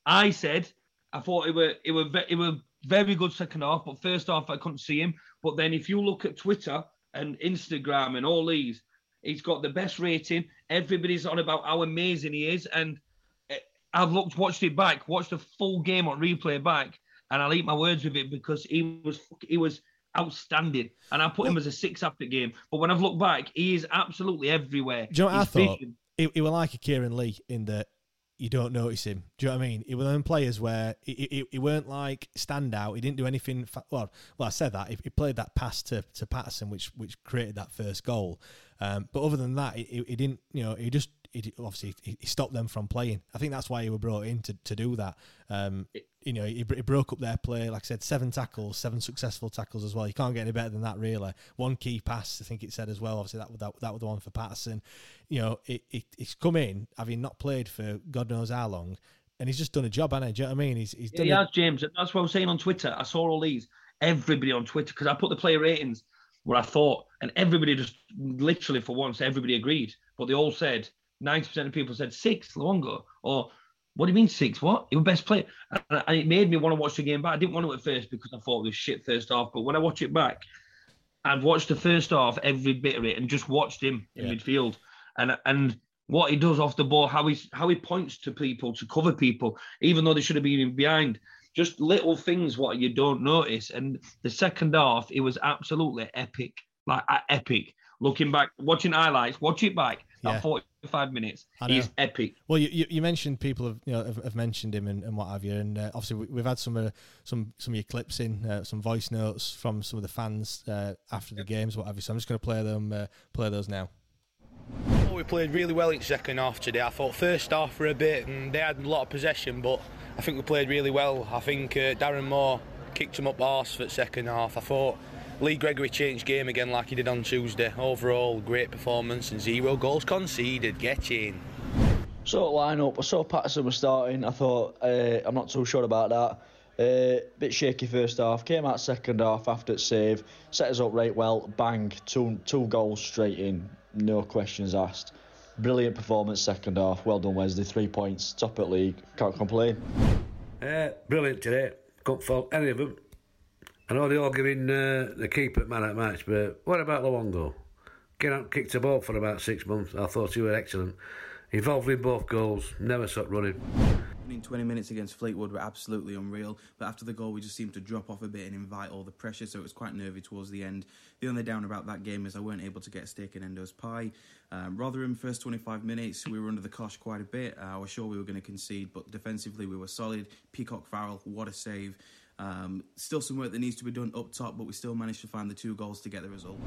I said I thought it were it were ve- it were very good second half, but first half I couldn't see him. But then if you look at Twitter and Instagram and all these, he's got the best rating. Everybody's on about how amazing he is, and I've looked, watched it back, watched the full game on replay back, and I'll eat my words with it because he was he was outstanding, and I put him as a six after game. But when I've looked back, he is absolutely everywhere. Do you know what I thought? vision- he was like a Kieran Lee in that you don't notice him. Do you know what I mean? It was one of them players where he, he, he weren't like standout. He didn't do anything. Fa- well, well, I said that he, he played that pass to, to Paterson, which which created that first goal. Um, but other than that, he- he didn't. You know, he just he, obviously he, stopped them from playing. I think that's why he was brought in to, to do that. Um, you know, he, he broke up their play. Like I said, seven tackles, seven successful tackles as well. You can't get any better than that, really. One key pass, I think it said as well. Obviously, that that, that was the one for Paterson. You know, it, it, he's come in having not played for God knows how long, and he's just done a job, hasn't he? Do you know what I mean? He's he's Yeah, done. he has, James. That's what I was saying on Twitter. I saw all these, everybody on Twitter, because I put the player ratings where I thought, and everybody just literally for once, everybody agreed. But they all said 90% of people said six, Luongo. Or what do you mean six? What? Your best player. And, and it made me want to watch the game back. I didn't want to at first because I thought it was shit first half. But when I watch it back, I've watched the first half, every bit of it, and just watched him in Yeah. midfield. And and what he does off the ball, how he how he points to people to cover people, even though they should have been behind. Just little things what you don't notice. And the second half, it was absolutely epic, like epic. Looking back, watching highlights, watch it back. Yeah. That 45 minutes, I know. he's epic. Well, you, you, you mentioned people have you know have, have mentioned him and, and what have you, and uh, obviously we, we've had some uh, some some of your clips in, uh, some voice notes from some of the fans uh, after the games, what have you. So I'm just going to play them, uh, play those now. thought we played really well in second half today. I thought first half for a bit and they had a lot of possession, but I think we played really well. I think uh, Darren Moore kicked them up arse for the second half. I thought Lee Gregory changed game again like he did on Tuesday. Overall, great performance and zero goals conceded. Get in. So of line up. I saw Paterson was starting. I thought uh, I'm not too sure about that. Uh, bit shaky first half. Came out second half after its save. Set us up right well. Bang. Two two goals straight in. No questions asked. Brilliant performance second half. Well done Wednesday. Three points. Top at league. Can't complain. Uh, brilliant today. Couldn't fault any of them. I know they're all giving uh, the keeper man at match, but what about Luongo? Get kicked the ball for about six months. I thought he was excellent. Involved in both goals, never stopped running. In 20 minutes against Fleetwood were absolutely unreal, but after the goal we just seemed to drop off a bit and invite all the pressure, so it was quite nervy towards the end. The only down about that game is I weren't able to get a steak in Hendo's pie. Um, Rotherham, first 25 minutes, we were under the cosh quite a bit. Uh, I was sure we were going to concede, but defensively we were solid. Peacock Farrell, what a save. Um, still some work that needs to be done up top, but we still managed to find the two goals to get the result.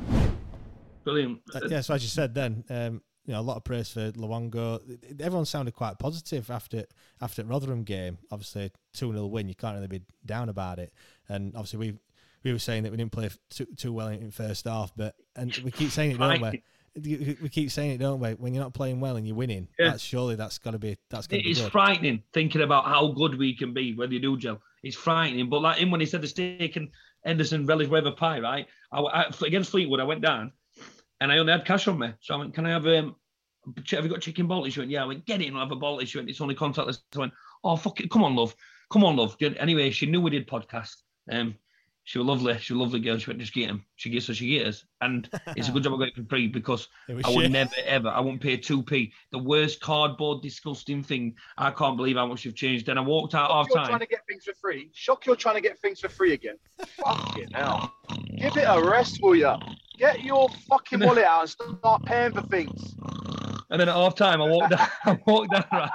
Brilliant. Uh, yeah, so as you said then, um, you know, a lot of praise for Luongo. Everyone sounded quite positive after after Rotherham game. Obviously, two 0 win. You can't really be down about it. And obviously, we we were saying that we didn't play too, too well in first half, but and we keep saying it, don't we? We keep saying it, don't we? When you're not playing well and you're winning, Yeah. that's surely that's got to be that's going to be is good. frightening thinking about how good we can be when you do gel. It's frightening. But like him when he said the steak and Henderson relish whatever pie, right? I, I, against Fleetwood, I went down and I only had cash on me. So I went, Can I have um have you got chicken balti? She went, Yeah, I went, get and I'll have a balti. She went, It's only contactless. I went, Oh fuck it, come on, love. Come on, love. Anyway, she knew we did podcast. Um she was lovely. She was a lovely girl. She went, just get him. She gets so she gets. And it's a good job I got it for free because It was I would shit. never ever. I won't pay two p. The worst cardboard, disgusting thing. I can't believe how much you've changed. Then I walked out half You're time. trying to get things for free. Shock you're trying to get things for free again. Fucking hell. Give it a rest, will ya? Get your fucking wallet out and start paying for things. And then at half time, I walked down. I walked down right.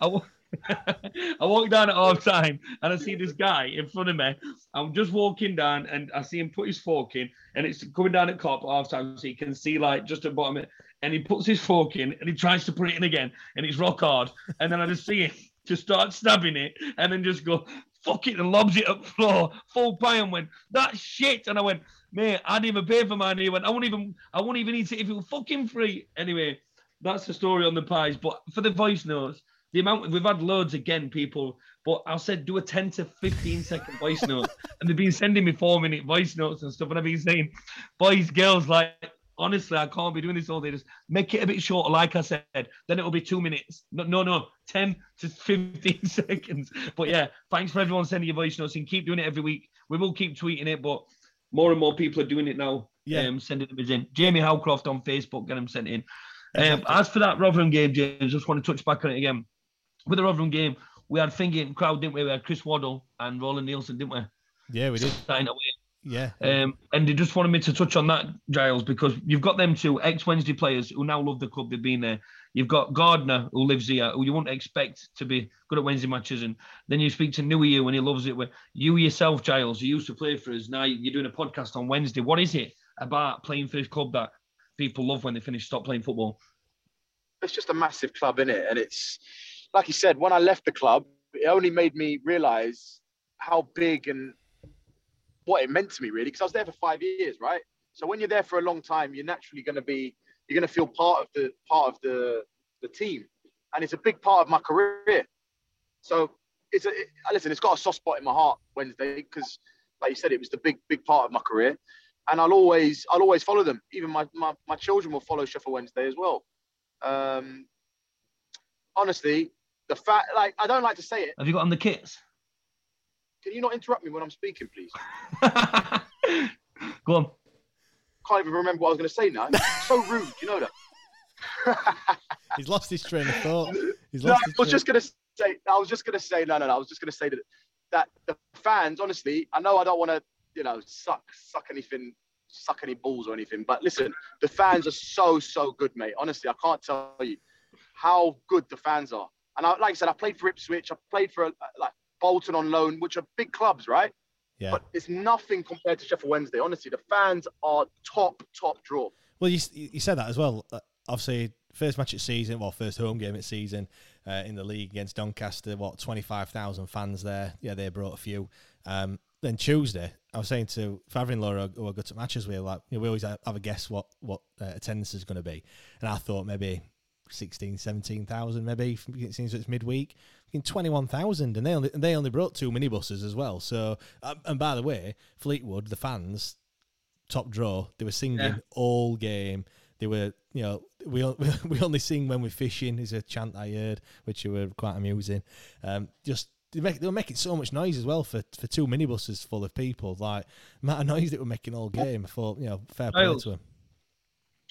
I, wa- I walk down at half time and I see this guy in front of me. I'm just walking down and I see him put his fork in, and it's coming down at Kop half time, so you can see like just at bottom. it. And he puts his fork in and he tries to put it in again, and it's rock hard. And then I just see him just start stabbing it, and then just go fuck it and lobs it up floor full pie and went that's shit. And I went, mate, I didn't even pay for mine. He went, I won't even, I won't even eat it if it was fucking free. Anyway, that's the story on the pies. But for the voice notes, the amount we've had loads again, people. But I said do a 10 to 15 second voice note, and they've been sending me four minute voice notes and stuff. And I've been saying, boys, girls, like honestly, I can't be doing this all day. Just make it a bit shorter, like I said. Then it'll be two minutes. No, no, no, 10 to 15 seconds. But yeah, thanks for everyone sending your voice notes and keep doing it every week. We will keep tweeting it, but more and more people are doing it now. Yeah. Um, sending them in. Jamie Howcroft on Facebook, get them sent in. Um, as for that Rotherham game, James, just want to touch back on it again. With the Rotherham game, we had thinking crowd, didn't we? We had Chris Waddle and Roland Nilsson, didn't we? Yeah, we did. Sign away. Yeah. Um, and they just wanted me to touch on that, Giles, because you've got them two ex Wednesday players who now love the club. They've been there. You've got Gardner who lives here, who you wouldn't expect to be good at Wednesday matches, and then you speak to Newey and he loves it. Where you yourself, Giles, you used to play for us. Now you're doing a podcast on Wednesday. What is it about playing for this club that people love when they finish stop playing football? It's just a massive club, in it? And it's like you said, when I left the club, it only made me realise how big and what it meant to me, really, because I was there for five years, right? So when you're there for a long time, you're naturally going to be, you're going to feel part of the part of the the team, and it's a big part of my career. So it's a it, listen, it's got a soft spot in my heart Wednesday because, like you said, it was the big big part of my career, and I'll always I'll always follow them. Even my my, my children will follow Sheffield Wednesday as well. Um, honestly, the fact, like, I don't like to say it. Have you got on the kits? Can you not interrupt me when I'm speaking, please? Go on. Can't even remember what I was going to say now. So rude, you know that. He's lost his train of thought. He's No, lost I was train- just going to say, I was just going to say, no, no, no. I was just going to say that that the fans, honestly, I know I don't want to, you know, suck suck anything, suck any balls or anything, but listen, the fans are so so good, mate. Honestly, I can't tell you how good the fans are. And I, like I said, I played for Ipswich, I played for uh, like Bolton on loan, which are big clubs, right? Yeah. But it's nothing compared to Sheffield Wednesday. Honestly, the fans are top top draw. Well, you you said that as well. Uh, Obviously, first match of season, well, first home game of season uh, in the league against Doncaster. What twenty five thousand fans there? Yeah, they brought a few. Um, then Tuesday, I was saying to father-in-law who I go to matches with, like you know, we always have a guess what what uh, attendance is going to be, and I thought maybe 16, 17,000 maybe. It seems it's midweek. In twenty one thousand, and they only and they only brought two minibuses as well. So, um, and by the way, Fleetwood, the fans, top draw, they were singing Yeah. all game. They were, you know, we we only sing when we're fishing is a chant I heard, which were quite amusing. Um, just they make they were making so much noise as well for for two minibuses full of people. Like the amount of noise that were making all game. I thought, you know, fair play to them.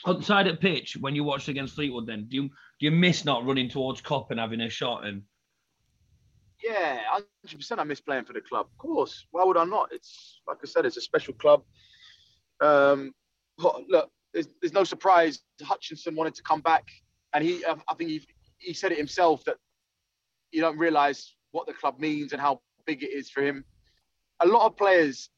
Outside at pitch, when you watched against Fleetwood, then do you do you miss not running towards Kop and having a shot? And Yeah, hundred percent. I miss playing for the club. Of course. Why would I not? It's like I said, it's a special club. Um, look, there's, there's no surprise. Hutchinson wanted to come back, and he, I I think he, he said it himself that you don't realise what the club means and how big it is for him. A lot of players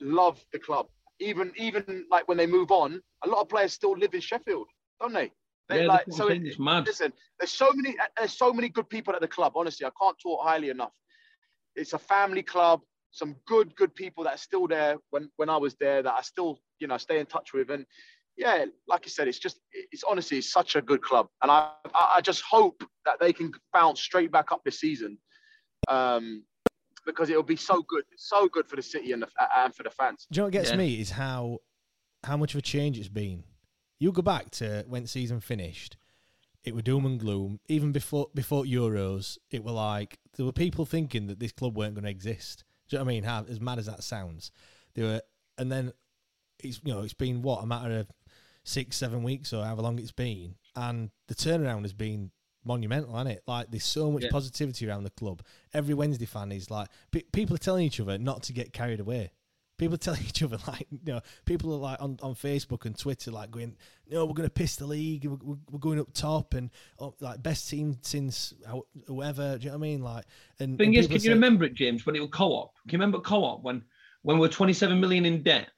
love the club. Even even like when they move on, a lot of players still live in Sheffield, don't they? They Yeah, like so. what I'm saying, it- it's mad. Listen, there's so many there's so many good people at the club. Honestly, I can't talk highly enough. It's a family club. Some good good people that are still there when when I was there that I still you know stay in touch with. And yeah, like I said, it's just it's honestly it's such a good club, and I I I just hope that they can bounce straight back up this season. Um, because it'll be so good, so good for the city and the, uh, and for the fans. Do you know what gets Yeah. me is how how much of a change it's been. You go back to when season finished, it were doom and gloom. Even before before Euros, it were like there were people thinking that this club weren't going to exist. Do you know what I mean? How as mad as that sounds, they were, and then it's you know it's been what a matter of six seven weeks or however long it's been, and the turnaround has been monumental, hasn't it? Like there's so much Yeah. positivity around the club. Every Wednesday fan is like pe- people are telling each other not to get carried away. People are telling each other like you know people are like on, on Facebook and Twitter like going no we're going to piss the league we're, we're- we're going up top and oh, like best team since whoever do you know what I mean like and, thing and is, can are you remember it, James, when it was co-op? Can you remember co-op when when we were 27 million in debt?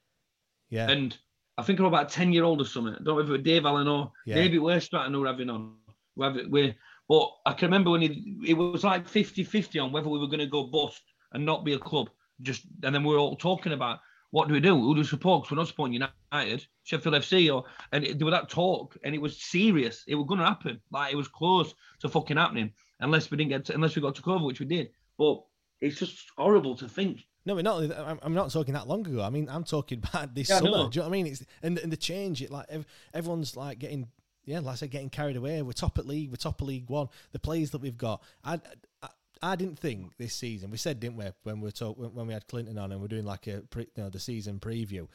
yeah And I think I'm about 10 year old or something. I don't know if it was Dave Allen or Yeah. maybe we're Strafford or having on. Whether we but I can remember when it, it was like 50 50 on whether we were going to go bust and not be a club. Just and then we were all talking about what do we do? Who do we support? 'Cause we're not supporting United, Sheffield FC, or and it, there was that talk, and it was serious. It was going to happen. Like it was close to fucking happening, unless we didn't get to, unless we got to cover, which we did. But it's just horrible to think. No, but not. I'm, not talking that long ago. I mean, I'm talking about this Yeah, summer. know. Do you know what I mean? It's and, and the change. It like everyone's like getting, yeah, like I said, getting carried away. We're top at league. We're top of League One. The players that we've got. I, I, I didn't think this season. We said, didn't we, when we were talk, when, we had Clinton on and we're doing like a pre, you know the season preview.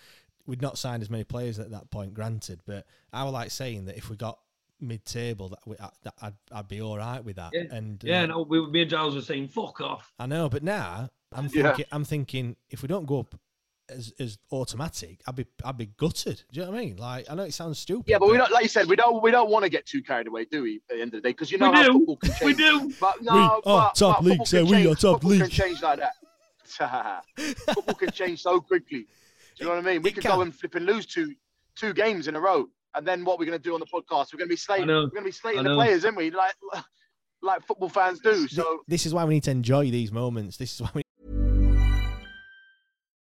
We'd not signed as many players at that point, granted, but I was like saying that if we got mid-table, that, we, that I'd, I'd be all right with that. Yeah, And yeah. uh, No, we, me and Giles were saying, "Fuck off." I know, but now I'm Yeah. I'm thinking if we don't go up as, as automatic, I'd be I'd be gutted. Do you know what I mean? Like I know it sounds stupid. Yeah, but we don't, like you said, we don't we don't want to get too carried away, do we? At the end of the day, because you know We how do. football can change. We do. But no, We are but, top but league, football so can we change- are top football league. can change like that. football can change so quickly. Do you know what I mean? We could go and flip and lose two two games in a row, and then what we're going to do on the podcast? We're going to be slating. We're going to be slating the players, aren't we? Like like football fans do. So This is why we need to enjoy these moments. This is why we.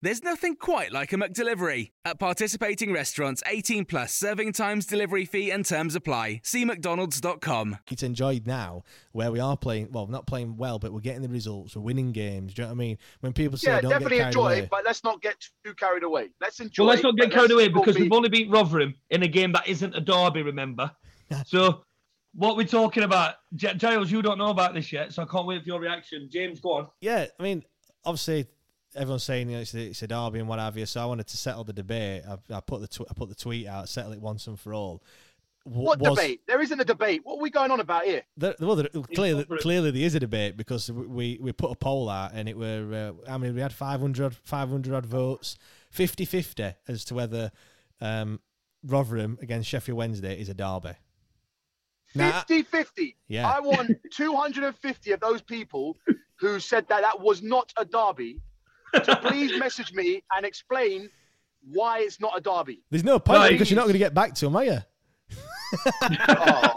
There's nothing quite like a McDelivery. At participating restaurants, 18 plus serving times, delivery fee, and terms apply. See McDonald's.com. It's enjoyed now where we are playing, well, not playing well, but we're getting the results, we're winning games. Do you know what I mean? When people say Yeah, don't definitely get enjoy away, it, but let's not get too carried away. Let's enjoy. Well, let's not get carried away because be- we've only beat Rotherham in a game that isn't a derby, remember? so, what we're talking about, J- Giles, you don't know about this yet, so I can't wait for your reaction. James, go on. Yeah, I mean, obviously, everyone's saying you know, it's, a, it's a derby and what have you. So I wanted to settle the debate. I, I put the tw- I put the tweet out, settle it once and for all. W- What was- debate? There isn't a debate. What are we going on about here? There, well, there, clearly, clearly there is a debate because we, we put a poll out and it were uh, how many we had 500, 500 odd votes, 50-50 as to whether um, Rotherham against Sheffield Wednesday is a derby. Now, 50-50. Yeah. I want 250 of those people who said that that was not a derby to please message me and explain why it's not a derby. there's no point No, because you're not going to get back to them, are you? Oh.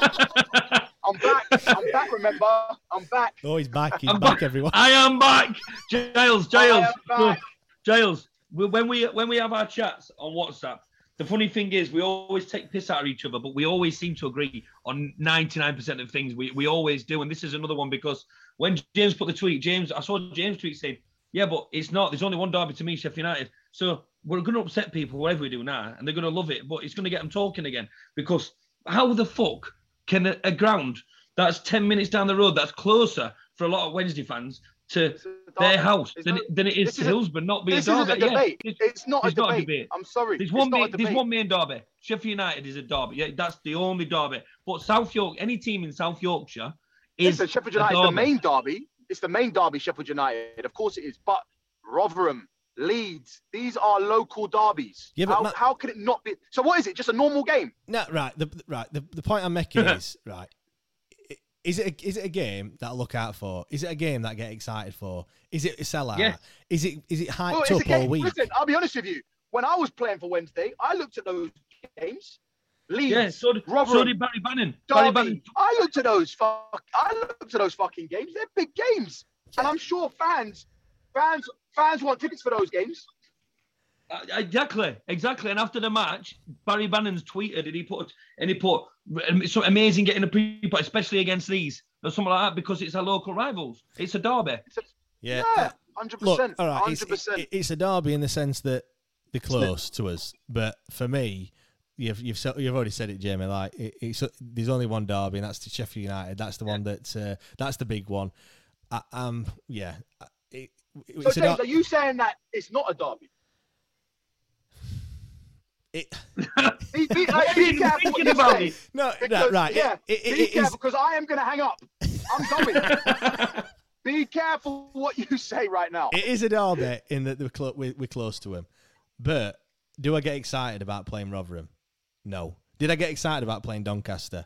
I'm back. I'm back. Remember, I'm back. Oh, he's back. He's I'm back, everyone. I am back. Giles, I Giles, back. Giles. When we when we have our chats on WhatsApp, the funny thing is we always take piss out of each other, but we always seem to agree on 99% of things. We we always do, and this is another one because when James put the tweet, James, I saw James tweet saying, "Yeah, but it's not. There's only one derby to me, Sheffield United." So we're going to upset people whatever we do now, and they're going to love it, but it's going to get them talking again because how the fuck can a, a ground that's 10 minutes down the road that's closer for a lot of Wednesday fans to their house than, it- than it is to Hillsborough not be this a derby? a Yeah, debate. it's- It's not a it's not a debate. debate. I'm sorry. There's one main, there's one main derby. Sheffield United is a derby. Yeah, that's the only derby. But South York, any team in South Yorkshire is Listen, Sheffield United is the main derby. It's the main derby, Sheffield United. Of course it is. But Rotherham, Leeds, these are local derbies. Yeah, but how, Matt- how can it not be? So what is it? Just a normal game? No, right. The right. The, the point I'm making is right. Is it a, is it a game that I look out for? Is it a game that I get excited for? Is it a sellout? Yes. Is it is it hyped Well, up a game. all week? Listen, I'll be honest with you. When I was playing for Wednesday, I looked at those games. Leeds, Yeah, so did, so did Barry Bannan. Barry Bannan. I looked at those fuck. I looked at those fucking games. They're big games, and I'm sure fans, fans, fans want tickets for those games. Uh, Exactly, exactly. And after the match, Barry Bannan's tweeted and he put and he put it's so amazing getting a pre especially against these or something like that because it's our local rivals. It's a derby. Yeah. Yeah, hundred Look, percent, all right. Hundred percent. it- it's a derby in the sense that they're close to us, but for me, you've you've said- you've already said it, Jamie. Like it, it's there's only one derby, and that's the Sheffield United. That's the one that uh, that's the big one. I, um, yeah. It, So James, der- are you saying that it's not a derby? It, be, be, like, be careful what thinking you about say. it. No, Because, right. Yeah, It- it- be it is- careful because I am going to hang up. I'm going. be careful what you say right now. It is a derby in that we're, clo- we're, we're close to him. But do I get excited about playing Rotherham? No. Did I get excited about playing Doncaster?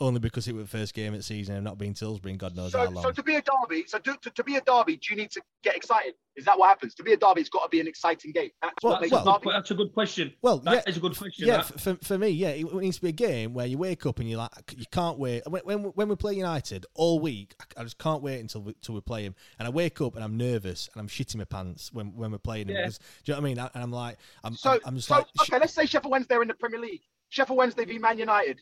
Only because it was the first game of the season and not being Tilsbury in God knows how So, long. so to be a derby, so to, to, to be a derby, do you need to get excited? Is that what happens? To be a derby, it's got to be an exciting game. That's Well, what makes well, a derby. That's a good question. Well, That yeah, is a good question. Yeah, for, for me, yeah, it needs to be a game where you wake up and you're like, you can't wait. When when, when we play United all week, I, I just can't wait until we, until we play him. And I wake up and I'm nervous and I'm shitting my pants when, when we're playing him. Yeah. Because, do you know what I mean? And I'm like, I'm, So, I'm, I'm just so like, sh- okay, let's say Sheffield Wednesday are in the Premier League. Sheffield Wednesday v Man United.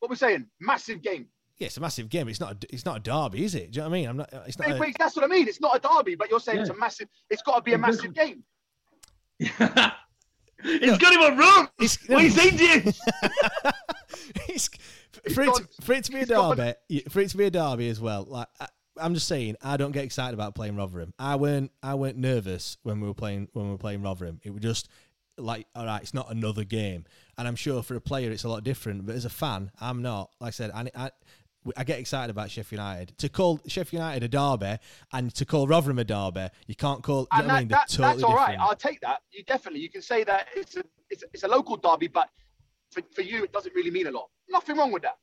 What we're saying? Massive game. yeah, it's a massive game. It's not, a, it's not a derby, is it? Do you know what I mean? I'm not. It's not. Wait, A, that's what I mean. It's not a derby, but you're saying it's a massive. It's got to be a massive game. He's got him on room. It's, What are you saying, James? for, it to, for it to be a derby, for it to be a derby as well. Like I, I'm just saying, I don't get excited about playing Rotherham. I weren't, I weren't nervous when we were playing when we were playing Rotherham. It was just like, all right, it's not another game. And I'm sure for a player, it's a lot different. But as a fan, I'm not. Like I said, I, I, I get excited about Sheffield United. To call Sheffield United a derby and to call Rotherham a derby, you can't call. You and that, I mean? that, totally that's all right. I'll take that. You definitely you can say that it's a it's a, it's a local derby, but for, for you it doesn't really mean a lot. Nothing wrong with that.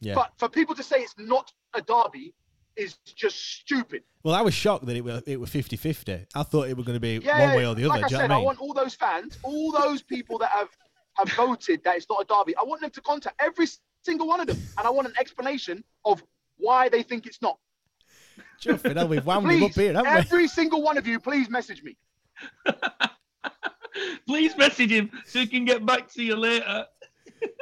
Yeah. But for people to say it's not a derby is just stupid. Well, I was shocked that it was it was 50-50. I thought it was going to be yeah, one way or the like other. I said, I, mean? I want all those fans, all those people that have have voted that it's not a derby. I want them to contact every single one of them, and I want an explanation of why they think it's not. Chuffing, now we've wound please, up here, haven't we? Every single one of you, please message me. please message him so he can get back to you later.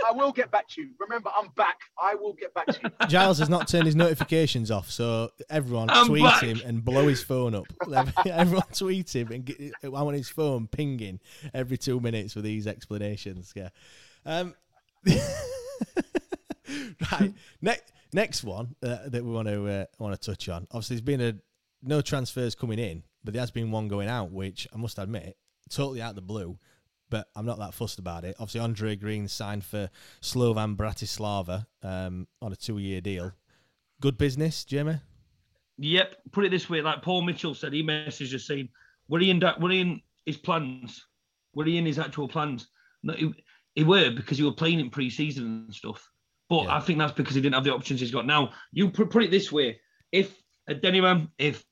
I will get back to you. Remember, I'm back. I will get back to you. Giles has not turned his notifications off, so everyone I'm tweet back. him and blow his phone up. everyone tweet him and get, I want his phone pinging every two minutes with these explanations. Yeah. Um, right. Next next one uh, that we want to uh, want to touch on. Obviously, there's been a no transfers coming in, but there has been one going out, which I must admit, totally out of the blue. But I'm not that fussed about it. Obviously, Andre Green signed for Slovan Bratislava um, on a two-year deal. Good business, Jamie. Yep. Put it this way: like Paul Mitchell said, he messaged us saying, "Were he in? Were he in his plans? Were he in his actual plans?" No, he, he were because he were playing in pre-season and stuff. But yeah. I think that's because he didn't have the options he's got now. You put, put it this way: if uh, Dennyman, if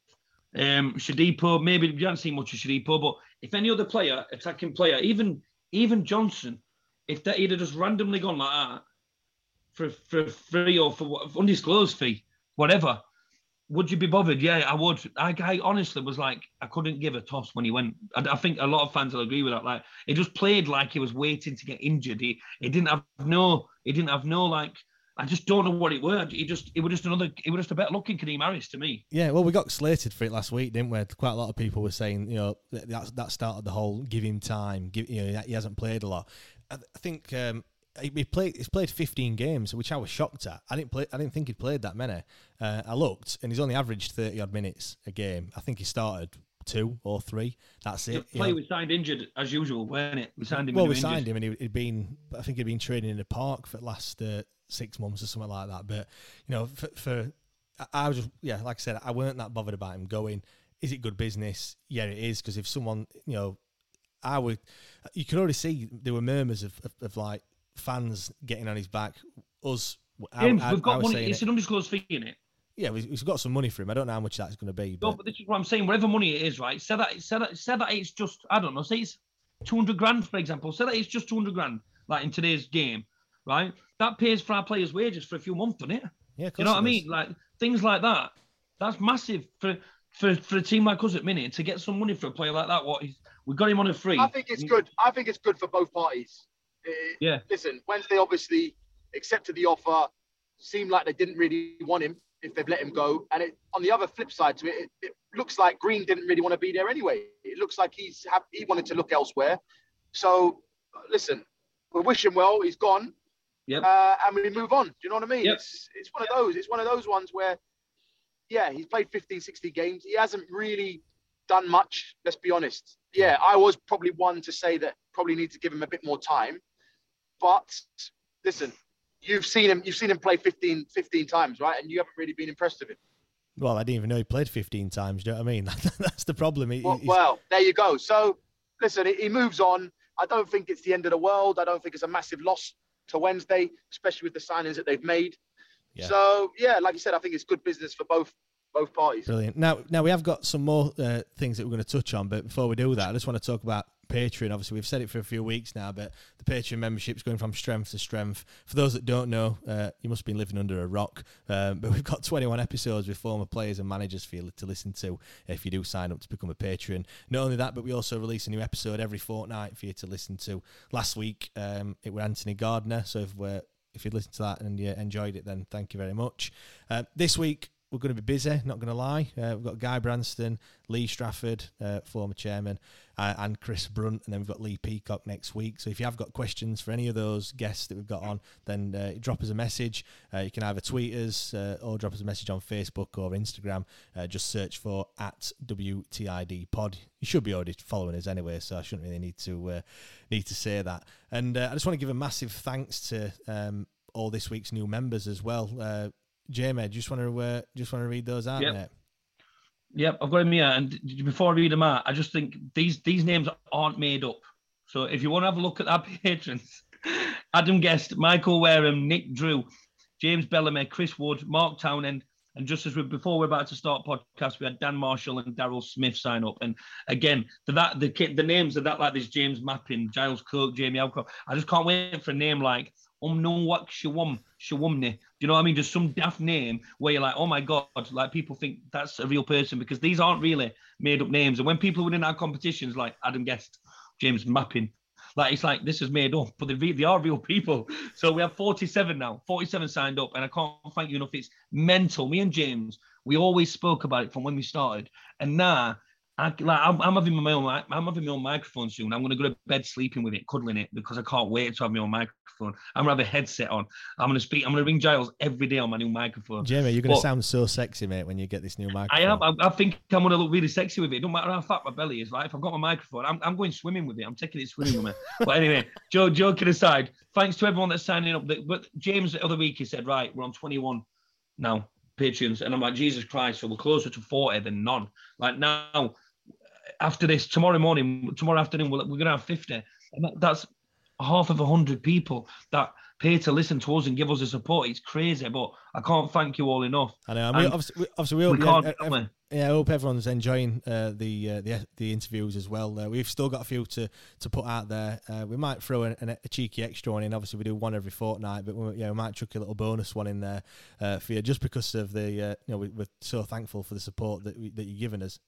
um, Shodipo, maybe you haven't seen much of Shodipo, but if any other player, attacking player, even even Johnson, if that he'd have just randomly gone like that for for free or for undisclosed fee, whatever, would you be bothered? Yeah, I would. I, I honestly was like, I couldn't give a toss when he went. I, I, think a lot of fans will agree with that. Like, he just played like he was waiting to get injured. He, he didn't have no, he didn't have no like. I just don't know what it were. He just, it was just another, it was just a better looking Kadeem Harris to me. Yeah, well, we got slated for it last week, didn't we? Quite a lot of people were saying, you know, that that started the whole give him time. Give, you know, he hasn't played a lot. I, think um, he played. He's played 15 games, which I was shocked at. I didn't play. I didn't think he'd played that many. Uh, I looked, and he's only averaged 30 odd minutes a game. I think he started two or three. That's it. The play was signed injured as usual, weren't it? We signed him. Well, we signed him, and he, had been. I think he'd been training in the park for the last uh, six months or something like that. But you know, for, for I was just yeah, like I said, I weren't that bothered about him going. Is it good business? Yeah, it is. Because if someone, you know, I would, you can already see there were murmurs of, of, of like fans getting on his back. Us, I, I, we've got money. It's it. an undisclosed fee in it. Yeah, we've got some money for him. I don't know how much that's going to be. But... No, but this is what I'm saying. Whatever money it is, right? Say that, say that, say that it's just I don't know. Say it's 200 grand, for example. Say that it's just 200 grand, like in today's game, right? That pays for our players' wages for a few months, doesn't it? Yeah, you know what I mean? Like things like that. That's massive for for for a team like us at minute to get some money for a player like that. What we got him on a free. I think it's good. I think it's good for both parties yeah. Listen, Wednesday obviously accepted the offer. Seemed like they didn't really want him if they've let him go. And it, on the other flip side to it, it, it, looks like Green didn't really want to be there anyway. It looks like he's have, he wanted to look elsewhere. So listen, we wish him well. He's gone. Yep. Uh, and we move on. Do you know what I mean? Yep. It's it's one of those. It's one of those ones where, yeah, he's played 15, 60 games. He hasn't really done much. Let's be honest. Yeah, I was probably one to say that probably need to give him a bit more time. But listen, you've seen him. You've seen him play 15, 15 times, right? And you haven't really been impressed with him. Well, I didn't even know he played 15 times. Do you know what I mean? That's the problem. He, well, well, there you go. So, listen, he moves on. I don't think it's the end of the world. I don't think it's a massive loss to Wednesday, especially with the signings that they've made. Yeah. So, yeah, like you said, I think it's good business for both both parties. Brilliant. Now, now we have got some more uh, things that we're going to touch on, but before we do that, I just want to talk about Patreon. Obviously, we've said it for a few weeks now, but the Patreon membership is going from strength to strength. For those that don't know, uh, you must have been living under a rock. Um, but we've got 21 episodes with former players and managers for you to listen to if you do sign up to become a patron. Not only that, but we also release a new episode every fortnight for you to listen to. Last week, um, it was Anthony Gardner. So if we're if you listened to that and you enjoyed it, then thank you very much. Uh, this week, we're going to be busy. Not going to lie. Uh, we've got Guy Branston, Lee Strafford, uh, former chairman, uh, and Chris Brunt, and then we've got Lee Peacock next week. So if you have got questions for any of those guests that we've got on, then uh, drop us a message. Uh, you can either tweet us uh, or drop us a message on Facebook or Instagram. Just search for at WTID Pod. You should be already following us anyway, so I shouldn't really need to need to say that. And I just want to give a massive thanks to um, all this week's new members as well. Uh, Jamie, just want to uh, just want to read those out, Yep. mate. Yep, I've got him here. And before I read them out, I just think these these names aren't made up. So if you want to have a look at our patrons, Adam Guest, Michael Wareham, Nick Drew, James Bellamy, Chris Wood, Mark Townend, and just as we before we're about to start podcast, we had Dan Marshall and Daryl Smith sign up. And again, the that the the names are that like this James Mappin, Giles Coke, Jamie Alcock. I just can't wait for a name like Umnunwak Shawum Shawumne. Do you know what I mean? Just some daft name where you're like, oh my god, like people think that's a real person because these aren't really made up names. And when people win in our competitions, like Adam Guest, James Mappin, like it's like this is made up, but they, they are real people. So we have 47 now, 47 signed up, and I can't thank you enough. It's mental. Me and James, we always spoke about it from when we started, and now. I, like, I'm, I'm having my own, I'm having my own microphone soon. I'm gonna go to bed sleeping with it, cuddling it, because I can't wait to have my own microphone. I'm gonna have a headset on. I'm gonna speak. I'm gonna ring Giles every day on my new microphone. Jamie, you're going to sound so sexy, mate, when you get this new microphone. I am. I, I think I'm going to look really sexy with it. It don't matter how fat my belly is, right? If I've got my microphone, I'm, I'm going swimming with it. I'm taking it swimming with me. But anyway, Joe, joking aside, thanks to everyone that's signing up. But James the other week he said, right, we're on 21 now, Patreons, and I'm like, Jesus Christ, so we're closer to 40 than none. Like now, after this, tomorrow morning, tomorrow afternoon, we're, we're going to have 50, and that, that's half of a hundred people that pay to listen to us and give us the support. It's crazy, but I can't thank you all enough. I know. I mean, obviously, we- obviously, we we hope, can't, ev- yeah, I hope everyone's enjoying uh, the, uh, the the interviews as well. Uh, we've still got a few to, to put out there. Uh, we might throw an, an, a cheeky extra one in. Obviously, we do one every fortnight, but we, yeah, we might chuck a little bonus one in there uh, for you, just because of the uh, you know we, we're so thankful for the support that we, that you're giving us.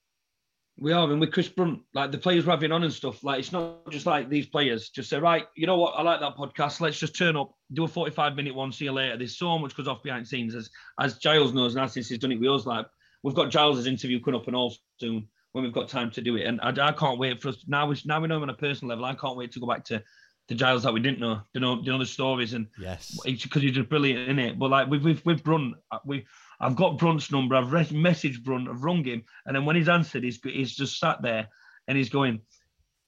We are, and with Chris Brunt, like the players we're having on and stuff, like it's not just like these players just say, right, you know what, I like that podcast. Let's just turn up, do a 45 minute one, see you later. There's so much goes off behind the scenes, as as Giles knows, and since he's done it with us, like we've got Giles's interview coming up and all soon when we've got time to do it. And I, I can't wait for us now. We now we know him on a personal level. I can't wait to go back to the Giles that we didn't know, to know, to know the stories and yes, because he's just brilliant in it. But like with with with Brunt, uh, we I've got Brunt's number. I've re- messaged Brunt. I've rung him, and then when he's answered, he's he's just sat there and he's going,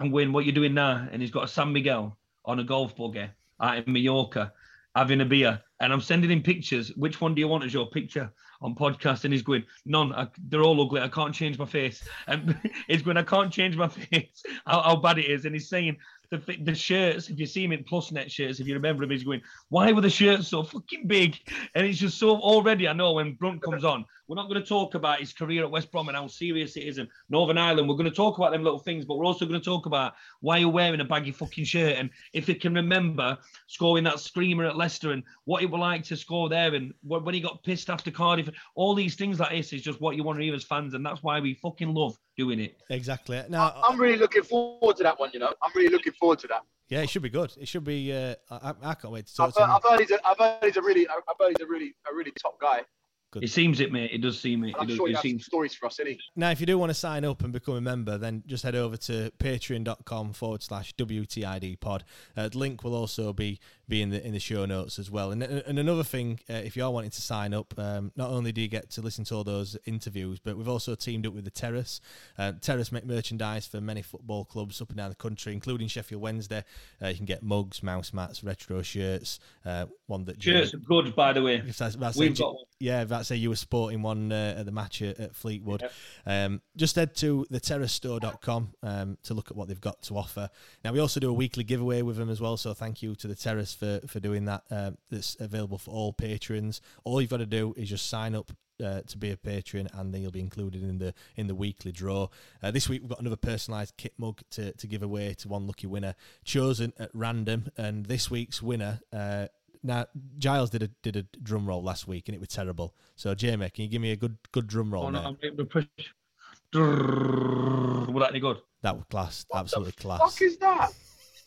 "I'm going. What you doing now?" And he's got a San Miguel on a golf buggy out in Mallorca, having a beer, and I'm sending him pictures. Which one do you want as your picture on podcast? And he's going, "None. I, they're all ugly. I can't change my face." And he's going, "I can't change my face. How, how bad it is." And he's saying. The, the shirts, if you see him in plus net shirts, if you remember him, he's going, Why were the shirts so fucking big? And it's just so already, I know when Brunt comes on, we're not going to talk about his career at West Brom and how serious it is and Northern Ireland. We're going to talk about them little things, but we're also going to talk about why you're wearing a baggy fucking shirt and if you can remember scoring that screamer at Leicester and what it was like to score there and when he got pissed after Cardiff. All these things like this is just what you want to hear as fans, and that's why we fucking love doing it. Exactly. Now, I'm really looking forward to that one. You know, I'm really looking forward to that. yeah, it should be good. It should be. Uh, I, I can't wait to I've talk to heard, him. I've heard he's a, I've heard he's a really, I've heard he's a really, a really top guy. It seems it, mate. It does seem it. I'm It, does, sure he it has some seems. stories for us, isn't he? Now, if you do want to sign up and become a member, then just head over to patreon.com forward slash WTID pod. Uh, the link will also be be in the in the show notes as well. And, and another thing, uh, if you are wanting to sign up, um, not only do you get to listen to all those interviews, but we've also teamed up with the Terrace. Uh, Terrace make merchandise for many football clubs up and down the country, including Sheffield Wednesday. Uh, you can get mugs, mouse mats, retro shirts. Uh, one that Shirts are good, by the way. That's, that's We've it, got one. Yeah, that's say you were sporting one uh, at the match at, at Fleetwood. Um, just head to theterracestore.com um, to look at what they've got to offer. Now, we also do a weekly giveaway with them as well, so thank you to the Terrace for, for doing that. Um, that's available for all patrons. All you've got to do is just sign up. Uh, to be a patron, and then you'll be included in the in the weekly draw. Uh, this week we've got another personalised kit mug to, to give away to one lucky winner, chosen at random. And this week's winner, uh, now Giles did a did a drum roll last week and it was terrible. So Jamie, can you give me a good good drum roll? Oh, no, mate? I'm getting the push. Was that any good? That was class, absolutely class. Fuck is that?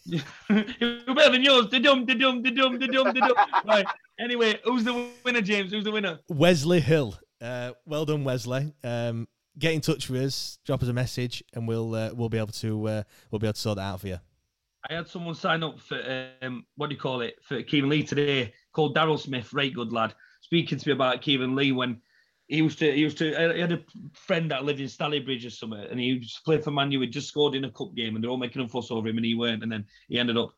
You're better than yours. Da-dum, da-dum, da-dum, da-dum, da-dum. Right. Anyway, who's the winner, James? Who's the winner? Wesley Hill. Uh, well done, Wesley. Um, get in touch with us, drop us a message, and we'll uh, we'll be able to uh, we'll be able to sort that out for you. I had someone sign up for um, what do you call it for Kieran Lee today, called Daryl Smith, right good lad, speaking to me about Kieran Lee when he used to he used to he had a friend that lived in Stalybridge or something, and he used to play for Man U. He just scored in a cup game, and they're all making a fuss over him, and he weren't, and then he ended up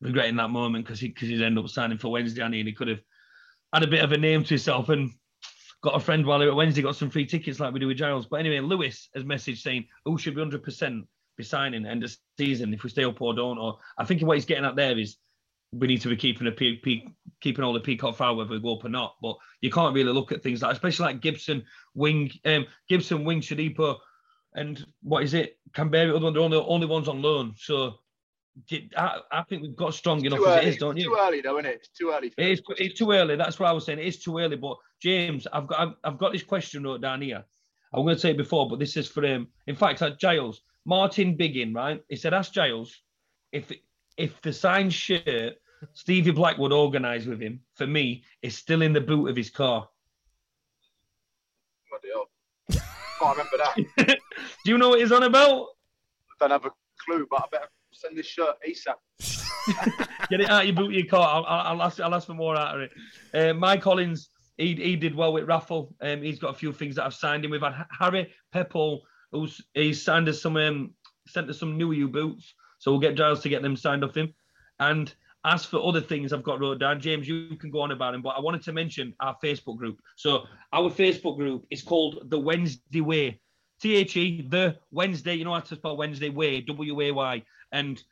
regretting that moment because he because he's ended up signing for Wednesday, and he, he could have had a bit of a name to himself and got a friend while he was at Wednesday, got some free tickets like we do with Giles. But anyway, Lewis has messaged saying, "Who should be hundred percent be signing end of season if we stay up or don't?" Or I think what he's getting at there is we need to be keeping a peak, peak keeping all the Peacock Farrell whether we go up or not. But you can't really look at things like, especially like Gibson, Wing, um, Gibson, Wing, Shodipo, and what is it? Kamberi, they're only only ones on loan. So I, I think we've got strong enough as it is, don't you? Too early though, isn't it? It's too early. It is, it's too early. That's what I was saying. It is too early. But James, I've got I've, I've got this question wrote down here. I'm going to say it before, but this is for him. In fact, Giles, Martin Biggin, right? He said, ask Giles if if the signed shirt Stevie Blackwood organised with him for me is still in the boot of his car. Bloody hell. Can't remember that. Do you know what he's on about? Don't have a clue, but I better send this shirt ASAP. Get it out your boot of your car. I'll, I'll, ask, I'll ask for more out of it. Uh, Mike Collins, he, he did well with Raffle. Um, he's got a few things that I've signed him. We've had Harry Pepple, who's he's signed us some um, sent us some new U boots. So we'll get Giles to get them signed off him. And as for other things I've got wrote down, James, you can go on about them, but I wanted to mention our Facebook group. So our Facebook group is called The Wednesday Way. T H E, The Wednesday, you know how to spell Wednesday Way, W A Y. And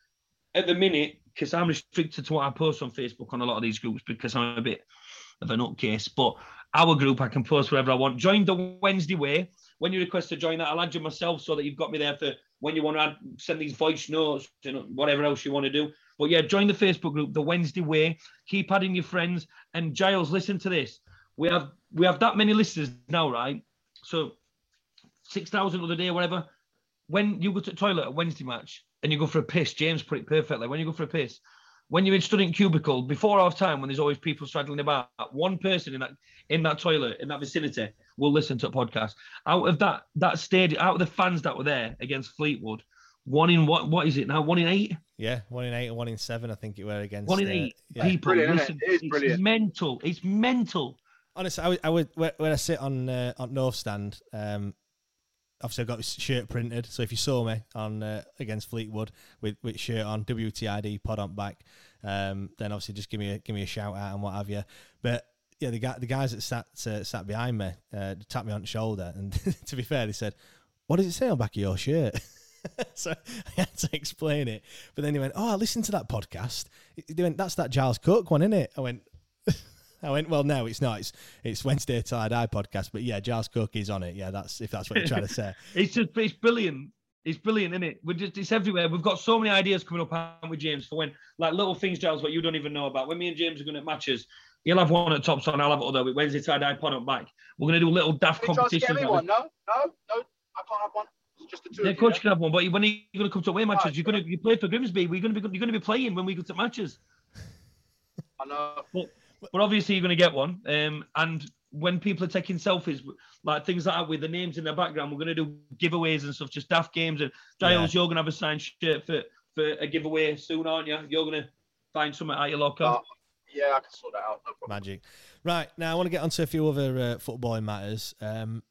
at the minute, because I'm restricted to what I post on Facebook on a lot of these groups because I'm a bit of a nutcase, but our group, I can post whatever I want. Join The Wednesday Way. When you request to join that, I'll add you myself so that you've got me there for when you want to add, send these voice notes and whatever else you want to do. But yeah, join the Facebook group, The Wednesday Way. Keep adding your friends. And Giles, listen to this. We have we have that many listeners now, right? So six thousand other day, whatever. When you go to toilet at Wednesday match and you go for a piss, James put it perfectly. When you go for a piss, when you're in student cubicle before half time, when there's always people straddling about, one person in that in that toilet in that vicinity will listen to a podcast. Out of that that stadium, out of the fans that were there against Fleetwood, one in what what is it now? One in eight. Yeah, one in eight and one in seven. I think it were against one in uh, eight yeah. people. Brilliant, listen, it? It is it's mental. It's mental. Honestly, I would, I would when when I sit on uh, on North Stand, um, obviously I've got this shirt printed. So if you saw me on uh, against Fleetwood with with shirt on, WTID pod on back, um, then obviously just give me a give me a shout out and what have you. But yeah, the guy the guys that sat uh, sat behind me uh, tapped me on the shoulder, and to be fair, they said, "What does it say on back of your shirt?" so I had to explain it. But then he went, "Oh, I listened to that podcast." They went, "That's that Giles Coke one, isn't it?" I went. I went, well, no, it's not. It's it's Wednesday Till I Die podcast, but yeah, Giles Coke is on it. Yeah, that's if that's what you're trying to say. It's just it's brilliant. It's brilliant, isn't it? We're just it's everywhere. We've got so many ideas coming up haven't we, James, for when like little things, Giles, what you don't even know about. When me and James are going to matches, you'll have one at top on, I'll have other with Wednesday tie dye pod up back. We're going to do a little daft Can you try get me one? No, no, no. I can't have one. It's just the two Yeah, of you. coach you can have one, but when are you going to come to away matches? You're going to you play for Grimsby. We're going to be you're going to be playing when we go to matches. I know. But, but obviously you're going to get one. Um, and when people are taking selfies, like things like that with the names in the background, we're going to do giveaways and stuff, just daft games. And Giles, you're going to have a signed shirt for, for a giveaway soon, aren't you? You're going to find something at your locker. Uh, yeah, I can sort that out. No problem. Magic. Right now, I want to get onto a few other uh, footballing matters. Um,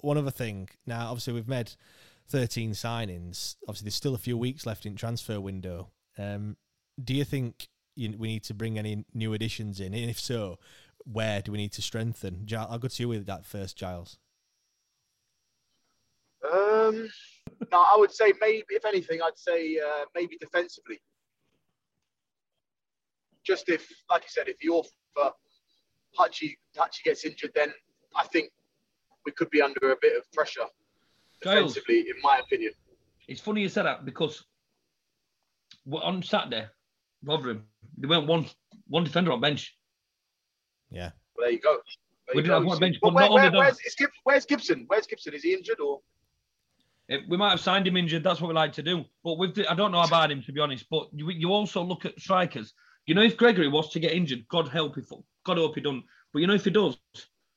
one other thing. Now, obviously, we've made 13 signings. Obviously, there's still a few weeks left in transfer window. Um, do you think you, we need to bring any new additions in? And if so, where do we need to strengthen? Gi- I'll go to you with that first, Giles. Um, no, I would say maybe, if anything, I'd say uh, maybe defensively. Just if, like I said, if your uh, Hutchie, Hutchie gets injured, then I think we could be under a bit of pressure Giles. defensively, in my opinion. It's funny you said that because on Saturday, Rotherham, they went one one defender on bench. Yeah. Well, there you go. There We you did go. have one bench, But but where, not where, where's, where's Gibson? Where's Gibson? Is he injured or? Uh, We might have signed him injured. That's what we like to do. But with the, I don't know about him to be honest. But you, you also look at strikers. You know, if Gregory was to get injured, God help if God hope he don't. But you know, if he does,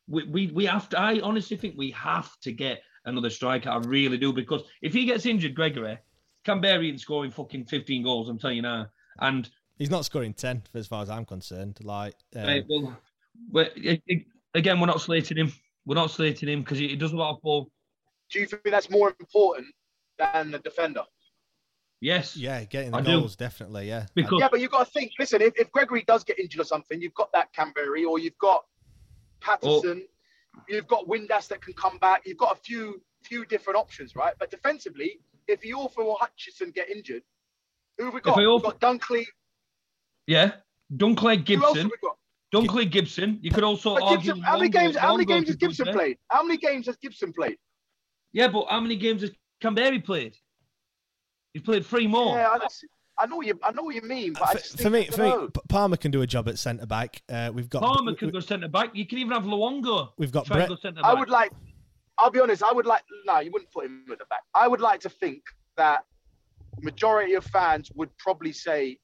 we, we we have to. I honestly think we have to get another striker. I really do because if he gets injured, Gregory, Kamberi ain't scoring fucking 15 goals. I'm telling you now. And he's not scoring 10 as far as I'm concerned. Like, um, right, well, well, it, it, again, we're not slating him. We're not slating him because he, he, does a lot of ball. Do you think that's more important than the defender? Yes. Yeah, getting the I goals, do. definitely. Yeah. Because, yeah, but you've got to think. Listen, if, if Gregory does get injured or something, you've got that Kamberi, or you've got Paterson, oh. you've got Windass that can come back. You've got a few few different options, right? But defensively, if Iorfa or Hutchinson get injured, who have we got? We've got Dunkley. Yeah, Dunkley Gibson. Dunkley Gibson. You could also but argue. Gibson, how many games? How many games has Gibson played? How many games has Gibson played? Yeah, but how many games has Kamberi played? He's played three more. Yeah, I know you. I know what you mean. But for, for me, for me, Palmer can do a job at centre back. Uh, we've got Palmer can go centre back. You can even have Luongo. We've got Brett. I would like. I'll be honest. I would like. No, you wouldn't put him at the back. I would like to think that majority of fans would probably say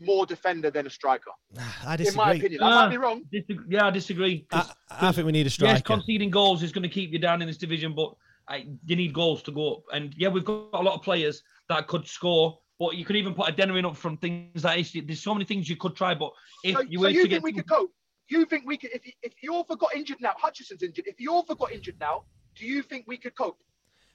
more defender than a striker. Ah, I disagree. In my opinion, I might be wrong. Ah, yeah, I disagree. I, I, think we need a striker. Yes, conceding goals is going to keep you down in this division, but I, you need goals to go up. And yeah, we've got a lot of players that could score, but you could even put a Denner in up from things that is, there's so many things you could try. But if so, you were so you to think get we could cope? You think we could? If if Iorfa got injured now, Hutchinson's injured. If Iorfa got injured now, do you think we could cope?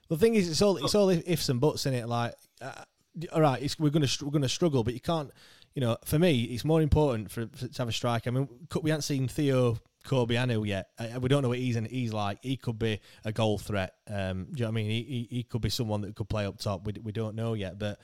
The thing is, it's all it's all ifs and buts in it. Like, uh, all right, we're gonna we're gonna struggle, but you can't. You know, for me, it's more important for, for to have a strike. I mean, we haven't seen Theo Corbeanu yet. We don't know what he's in, he's like. He could be a goal threat. Um, do you know what I mean? He, he, he could be someone that could play up top. We, we don't know yet, but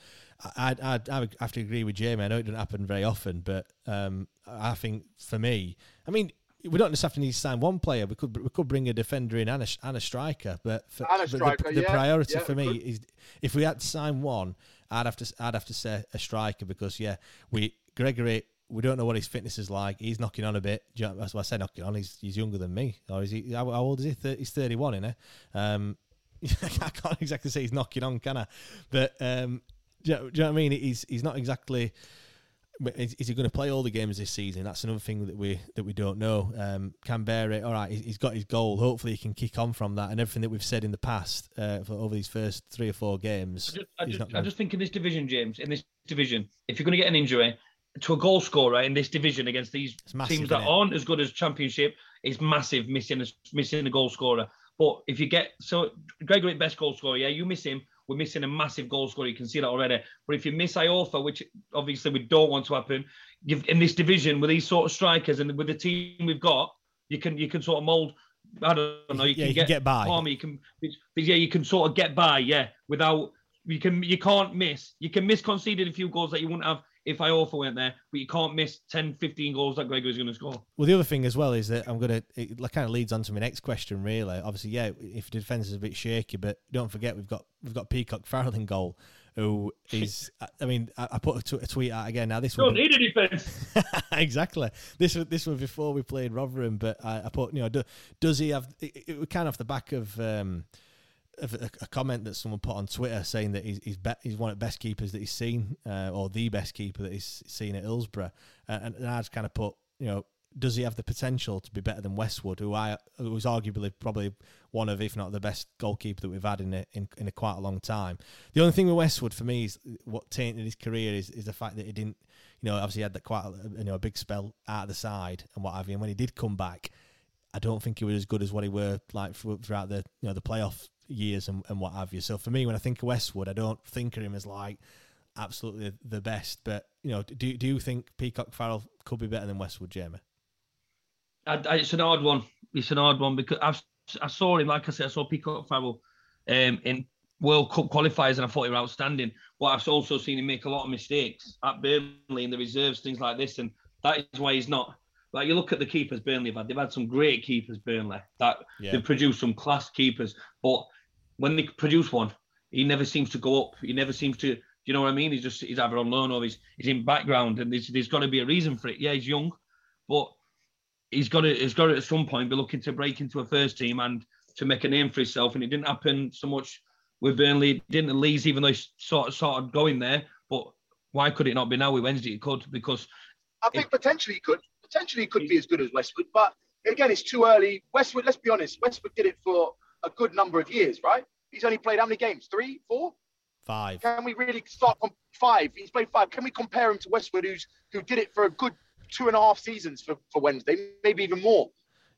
I I I have to agree with Jamie. I know it doesn't happen very often, but um, I think for me, I mean, we don't necessarily need to sign one player. We could we could bring a defender in and a, and a striker, but, for, a striker, the, the yeah, priority yeah, for me is if we had to sign one, I'd have to I'd have to say a striker because yeah, we Gregory we don't know what his fitness is like. He's knocking on a bit. That's why I say knocking on. He's he's younger than me, or is he? How, how old is he? 30, he's thirty one, isn't he? Um, I can't exactly say he's knocking on, can I? But um, do, you know, do you know what I mean? He's he's not exactly. Is, is he going to play all the games this season? That's another thing that we that we don't know. Um, Kamberi, all right, he's got his goal. Hopefully, he can kick on from that. And everything that we've said in the past uh, for over these first three or four games. I just, I just, I just think in this division, James, in this division, if you're going to get an injury, to a goal scorer in this division against these massive, teams that aren't as good as Championship it's massive. Missing a, missing a goal scorer, but if you get so Gregory best goal scorer, yeah, you miss him. We're missing a massive goal scorer. You can see that already. But if you miss Iorfa, which obviously we don't want to happen, you've in this division with these sort of strikers and with the team we've got, you can you can sort of mold. I don't know. You yeah, can, you get, can get by. Palmer, you can, yeah, you can sort of get by, yeah, without you can you can't miss. You can miss conceding a few goals that you wouldn't have if Iorfa went there, but you can't miss 10, 15 goals that Gregory's going to score. Well, the other thing as well is that I'm going to, it kind of leads on to my next question, really. Obviously, yeah, if the defence is a bit shaky, but don't forget we've got we've got Peacock Farrell in goal, who is, I mean, I, put a, t- a tweet out again. Now, this don't need a defence. exactly. This was this was before we played Rotherham, but I, I put, you know, do, does he have, it, it kind of off the back of, um, a, comment that someone put on Twitter saying that he's he's, be, he's one of the best keepers that he's seen, uh, or the best keeper that he's seen at Hillsborough, uh, and, and I just kind of put, you know, does he have the potential to be better than Westwood, who I who was arguably probably one of, if not the best goalkeeper that we've had in a, in, in a quite a long time. The only thing with Westwood for me is what tainted his career is is the fact that he didn't, you know, obviously had that quite a, you know a big spell out of the side and what have you. And when he did come back, I don't think he was as good as what he were like throughout the you know the playoff years and, and what have you. So for me, when I think of Westwood, I don't think of him as like absolutely the best. But you know, do do you think Peacock Farrell could be better than Westwood, Jamie? I, I, it's an odd one. It's an odd one because I've, I saw him, like I said, I saw Peacock Farrell um, in World Cup qualifiers and I thought he was outstanding. But I've also seen him make a lot of mistakes at Burnley in the reserves, things like this. And that is why he's not. Like you look at the keepers Burnley have had, they've had some great keepers, Burnley, that yeah. they've produced some class keepers. But when they produce one, he never seems to go up. He never seems to. Do you know what I mean? He's just he's either on loan or he's he's in background, and there's, there's got to be a reason for it. Yeah, he's young, but he's got to he's got to at some point be looking to break into a first team and to make a name for himself. And it didn't happen so much with Burnley. It didn't at Leeds, even though he's sort of sort of going there. But why could it not be now with Wednesday? It could because I think potentially he could potentially he could be as good as Westwood, but again, it's too early. Westwood, let's be honest, Westwood did it for a good number of years, right? He's only played how many games? Three, four, five. Can we really start com- five? He's played five. Can we compare him to Westwood, who's who did it for a good two and a half seasons for, for Wednesday, maybe even more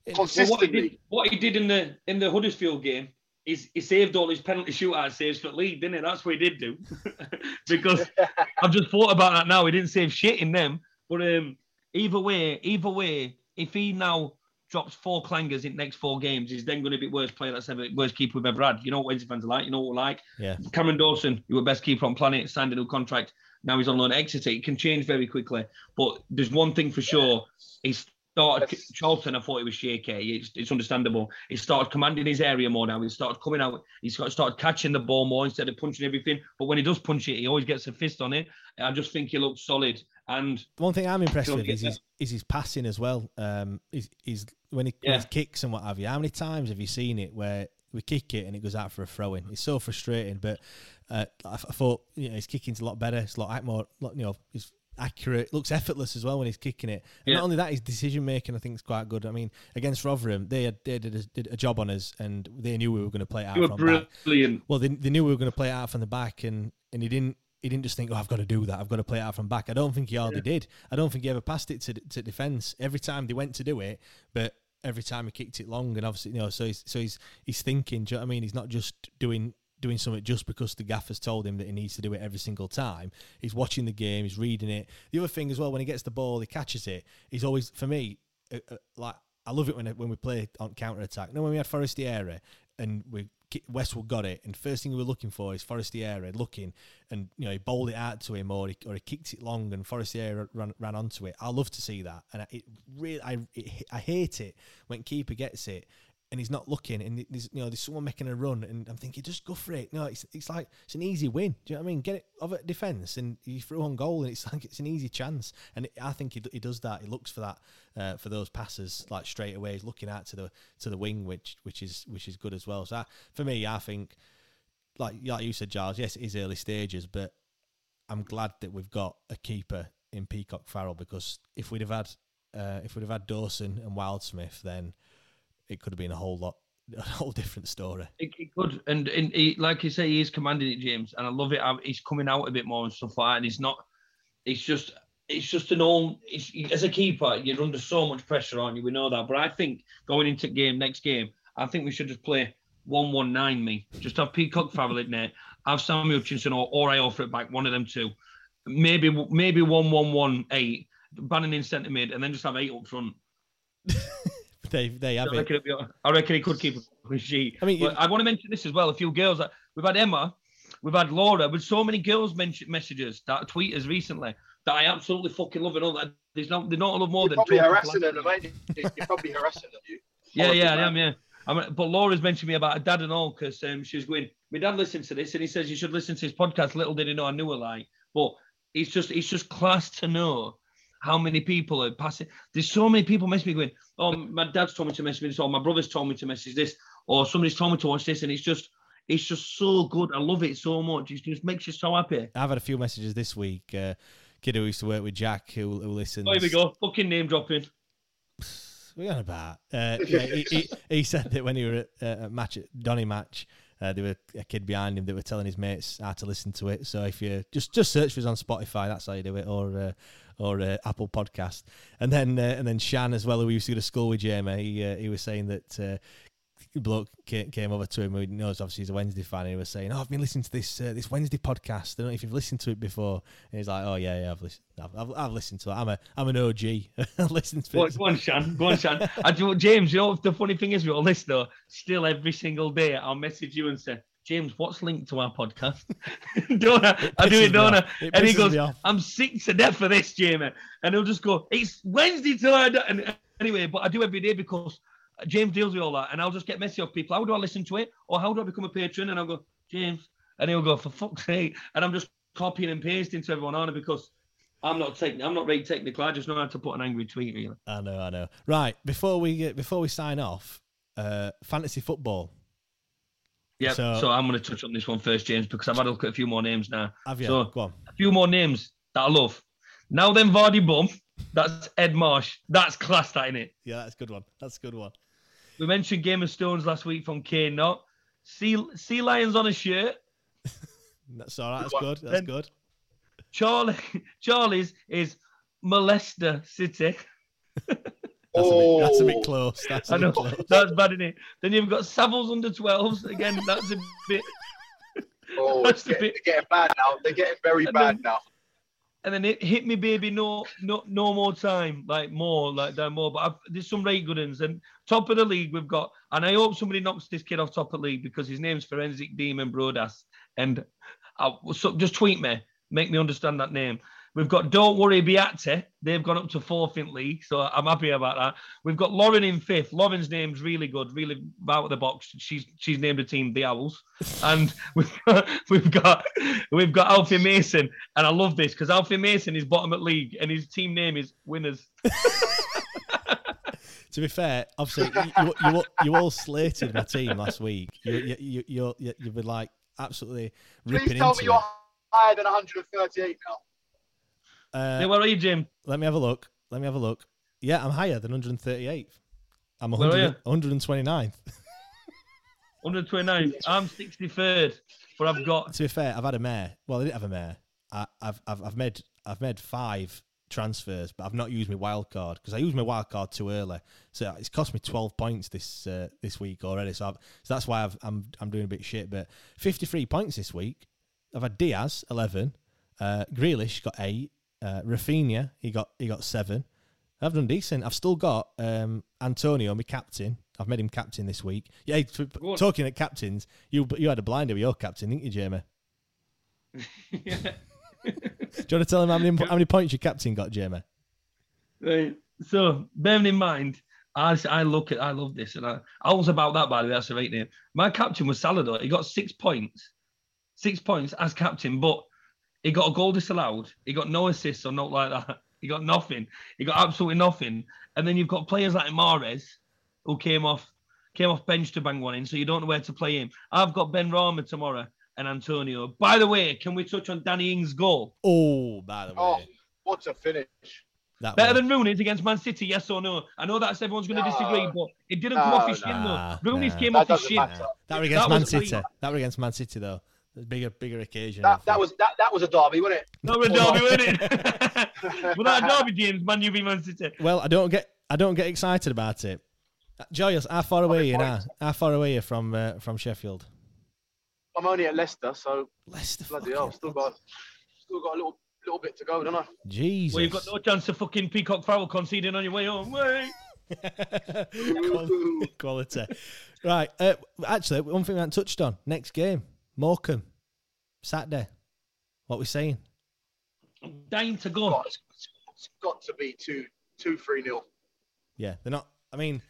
Well, consistently? what, he did, what he did in the in the Huddersfield game is he saved all his penalty shootout saves for League, didn't he? That's what he did do. because I've just thought about that now. He didn't save shit in them. But um, either way, either way, if he now drops four clangers in the next four games, he's then going to be worst player that's ever worst keeper we've ever had. You know what Wednesday fans are like. You know what we're like. Yeah. Cameron Dawson, you were best keeper on planet, signed a new contract. Now he's on loan at Exeter. It can change very quickly. But there's one thing for sure. He started Charlton. I thought he was shaky. It's, it's understandable. He started commanding his area more now. He started coming out. He's got started catching the ball more instead of punching everything. But when he does punch it, he always gets a fist on it. I just think he looks solid. And One thing I'm impressed with is his, is his passing as well. Um, is is when he when Yeah. his kicks and what have you. How many times have you seen it where we kick it and it goes out for a throw in? It's so frustrating. But uh, I, I thought you know his kicking's a lot better. It's a lot more, lot, you know, it's accurate. Looks effortless as well when he's kicking it. And Yeah. Not only that, his decision making I think is quite good. I mean, against Rotherham, they had, they did a, did a job on us and they knew we were going to play it out you were from back. Well, they, they knew we were going to play it out from the back, and and he didn't. He didn't just think, "Oh, I've got to do that. I've got to play it out from back." I don't think he hardly did. I don't think he ever passed it to to defence. Every time they went to do it, but every time he kicked it long, and obviously, you know, so he's so he's he's thinking. Do you know what I mean? He's not just doing doing something just because the gaffer's told him that he needs to do it every single time. He's watching the game. He's reading it. The other thing as well, when he gets the ball, he catches it. He's always for me uh, uh, like I love it when when we play on counter attack. No, when we had Forestieri and we Westwood got it, and first thing we were looking for is Forestieri looking, and you know he bowled it out to him or he, or he kicked it long, and Forestieri ran, ran onto it. I love to see that, and it really I it, I hate it when keeper gets it. And he's not looking, and there's you know there's someone making a run, and I'm thinking just go for it. No, it's it's like it's an easy win. Do you know what I mean? Get it over defence, and you throw on goal, and it's like it's an easy chance. And it, I think he, he does that. He looks for that uh, for those passes like straight away. He's looking out to the to the wing, which which is which is good as well. So I, for me, I think like like you said, Giles. Yes, it is early stages, but I'm glad that we've got a keeper in Peacock Farrell because if we'd have had uh, if we'd have had Dawson and Wildsmith, then it could have been a whole lot a whole different story. It, it could, and, and he, like you say, he is commanding it, James, and I love it. He's coming out a bit more and stuff like that. And he's not. It's just, it's just an old. It's, as a keeper, you're under so much pressure, aren't you? We know that, but I think going into game next game, I think we should just play one one nine. Me, just have Peacock Farrell in there, have Samuel Hutchinson or or Iorfa it back, one of them two. Maybe maybe one one one eight, Bannan in centre mid, and then just have eight up front. They they have I it. reckon, it'd be- I reckon he could keep a clean sheet. I mean, But you- I want to mention this as well. A few girls we've had Emma, we've had Laura, with so many girls mention messages that tweet us recently that I absolutely fucking love it. All that there's no, they don't love more You're than probably harassing them, mate. You're probably harassing them. You. Yeah, Horrible yeah, I am. Yeah, I mean, but Laura's mentioned me about her dad and all because um, she was going. My dad listens to this and he says you should listen to his podcast. Little did he know I knew her like, but it's just it's just class to know how many people are passing. There's so many people messaging me going, oh, my dad's told me to message me this, or my brother's told me to message this, or somebody's told me to watch this, and it's just it's just so good. I love it so much. It just makes you so happy. I've had a few messages this week. Uh, kid who used to work with Jack, who, who listens. Oh, here we go. Fucking name dropping. We're you on about? Uh, yeah, he, he, he said that when he were at uh, a match at Donny match, uh, there were a kid behind him that were telling his mates how to listen to it. So if you just just search for us on Spotify, that's how you do it, or uh, or uh, Apple Podcast. And then uh, and then Shan as well, who we used to go to school with Jamie. He uh, he was saying that. Bloke came, over to him who knows obviously he's a Wednesday fan and he was saying oh I've been listening to this uh, this Wednesday podcast I don't know if you've listened to it before and he's like oh yeah yeah I've listened I've, I've, I've listened to it I'm a I'm an OG I listened to Go, it go on, Shan. Go on, Shan. I do, James, you know what the funny thing is with all this though? Still every single day I'll message you and say, James, what's linked to our podcast? don't I? I do it, don't I? And he goes. I'm sick to death for this, Jamie. And he'll just go, It's Wednesday till I and anyway, but I do every day because James deals with all that. And I'll just get messy off people. How do I listen to it? Or how do I become a patron? And I'll go, James. And he'll go, for fuck's sake. And I'm just copying and pasting to everyone on it because I'm not taking I'm not very technical. I just know how to put an angry tweet really. I know, I know. Right before we get before we sign off, uh, fantasy football. Yeah. So- So, I'm going to touch on this one first, James, because I've had a look at a few more names now. Have you? So Go on. a few more names that I love. Now then, Vardy bum. That's Ed Marsh. That's class, that in it. Yeah, that's a good one. That's a good one. We mentioned Game of Stones last week from Kane. Not sea sea lions on a shirt. That's all right. That's good. That's Then- good. Charlie Charlie's is Molester City. That's, a bit, that's a bit Oh. close. That's a I know bit close. that's bad, isn't it? Then you've got Savills under 12s. Again, that's a bit. Oh, That's it's a getting, bit- they're getting bad now. They're getting very And bad then- now. And then it hit me, baby. No, no, no more time. Like more, like down more. But I've, there's some rate good ones. And top of the league, we've got. And I hope somebody knocks this kid off top of the league because his name's Forensic Demon Brodas. And I, so just tweet me, make me understand that name. We've got Don't Worry Beate. They've gone up to fourth in league, so I'm happy about that. We've got Lauren in fifth. Lauren's name's really good, really out of the box. She's she's named a team the Owls, and we've got we've got we've got Alfie Mason, and I love this because Alfie Mason is bottom at league, and his team name is Winners. To be fair, obviously you, you, you, you all slated my team last week. You you you you, you, you were like absolutely ripping Please tell into me you're higher than 138 now. Uh, Hey, where are you, Jim? Let me have a look. Let me have a look. Yeah, I'm higher than 138th. I'm Where are 100, you? 129th. 129. I'm 63rd, but I've got to be fair, I've had a mare. Well, I didn't have a mare. I, I've, I've I've made I've made five transfers, but I've not used my wild card because I used my wild card too early. So it's cost me twelve points this uh, this week already. So, I've, so that's why I've, I'm I'm doing a bit shit. But fifty three points this week. I've had Diaz eleven, uh, Grealish got eight, uh, Raphinha he got he got seven. I've done decent. I've still got um, Antonio, my captain. I've made him captain this week. Yeah, t- talking at captains, you you had a blinder with your captain, didn't you, Jamie? Do you want to tell him how many how many points your captain got, Jamie? Right. So bearing in mind, I I look at I love this, and I I was about that by the way. That's a right name. My captain was Salado. He got six points, six points as captain, but he got a goal disallowed. He got no assists or not like that. He got nothing. He got absolutely nothing. And then you've got players like Mares, who came off came off bench to bang one in, so you don't know where to play him. I've got Benrahma tomorrow and Antonio. By the way, can we touch on Danny Ings' goal? Oh, by the oh, way, Oh, what a finish. that Better one. than Rooney's against Man City, yes or no? I know that's everyone's going to No. disagree, but it didn't come off his No, shin though. Rooney's nah. came That off his doesn't shin. matter. that were against that Man City. clean. That were against Man City though. The bigger bigger occasion. That, that was that, that was a derby, wasn't it? Not a derby, wasn't it? Without a derby, James, Man U v Man City. Well, I don't get I don't get excited about it. Uh, Joyous, how far away are you now? How far away are you from uh, from Sheffield? I'm only at Leicester, so Leicester. bloody hell, still got still got a little little bit to go, don't I? Jesus. Well, you've got no chance of fucking Peacock Farrell conceding on your way home. Way. Quality. Right. Uh, actually, one thing we haven't touched on. Next game, Morecambe, Saturday. What we saying? I'm dying to go. God, it's, it's got to be two two three nil. Yeah, they're not. I mean,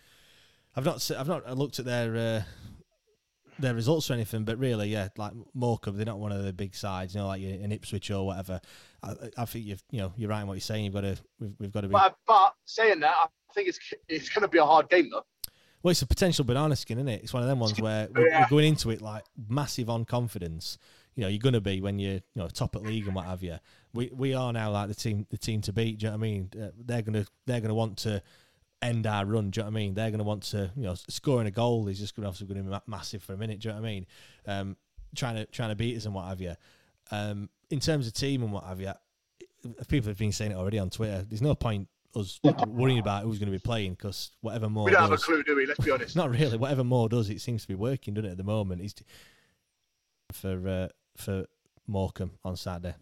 I've not. I've not looked at their uh, their results or anything, but really, yeah, like Morecambe, they're not one of the big sides. You know, like in Ipswich or whatever. I, I think you've you know you're right in what you're saying. You've got to we've, we've got to be. But but saying that, I think it's it's going to be a hard game though. Well, it's a potential banana skin, isn't it? It's one of them ones where we're, Yeah. we're going into it like massive on confidence. You know, you're going to be when you're you know top at league and what have you. We we are now like the team the team to beat. Do you know what I mean? Uh, they're gonna they're gonna want to end our run. Do you know what I mean? They're gonna want to you know scoring a goal is just going to obviously going to be massive for a minute. Do you know what I mean? Um, trying to trying to beat us and what have you. Um, in terms of team and what have you, people have been saying it already on Twitter. There's no point us worrying about who's going to be playing because whatever more We don't have a clue, do we? Let's be honest. not really. Whatever more does, it seems to be working, doesn't it? At the moment, he's for uh, for Morecambe on Saturday.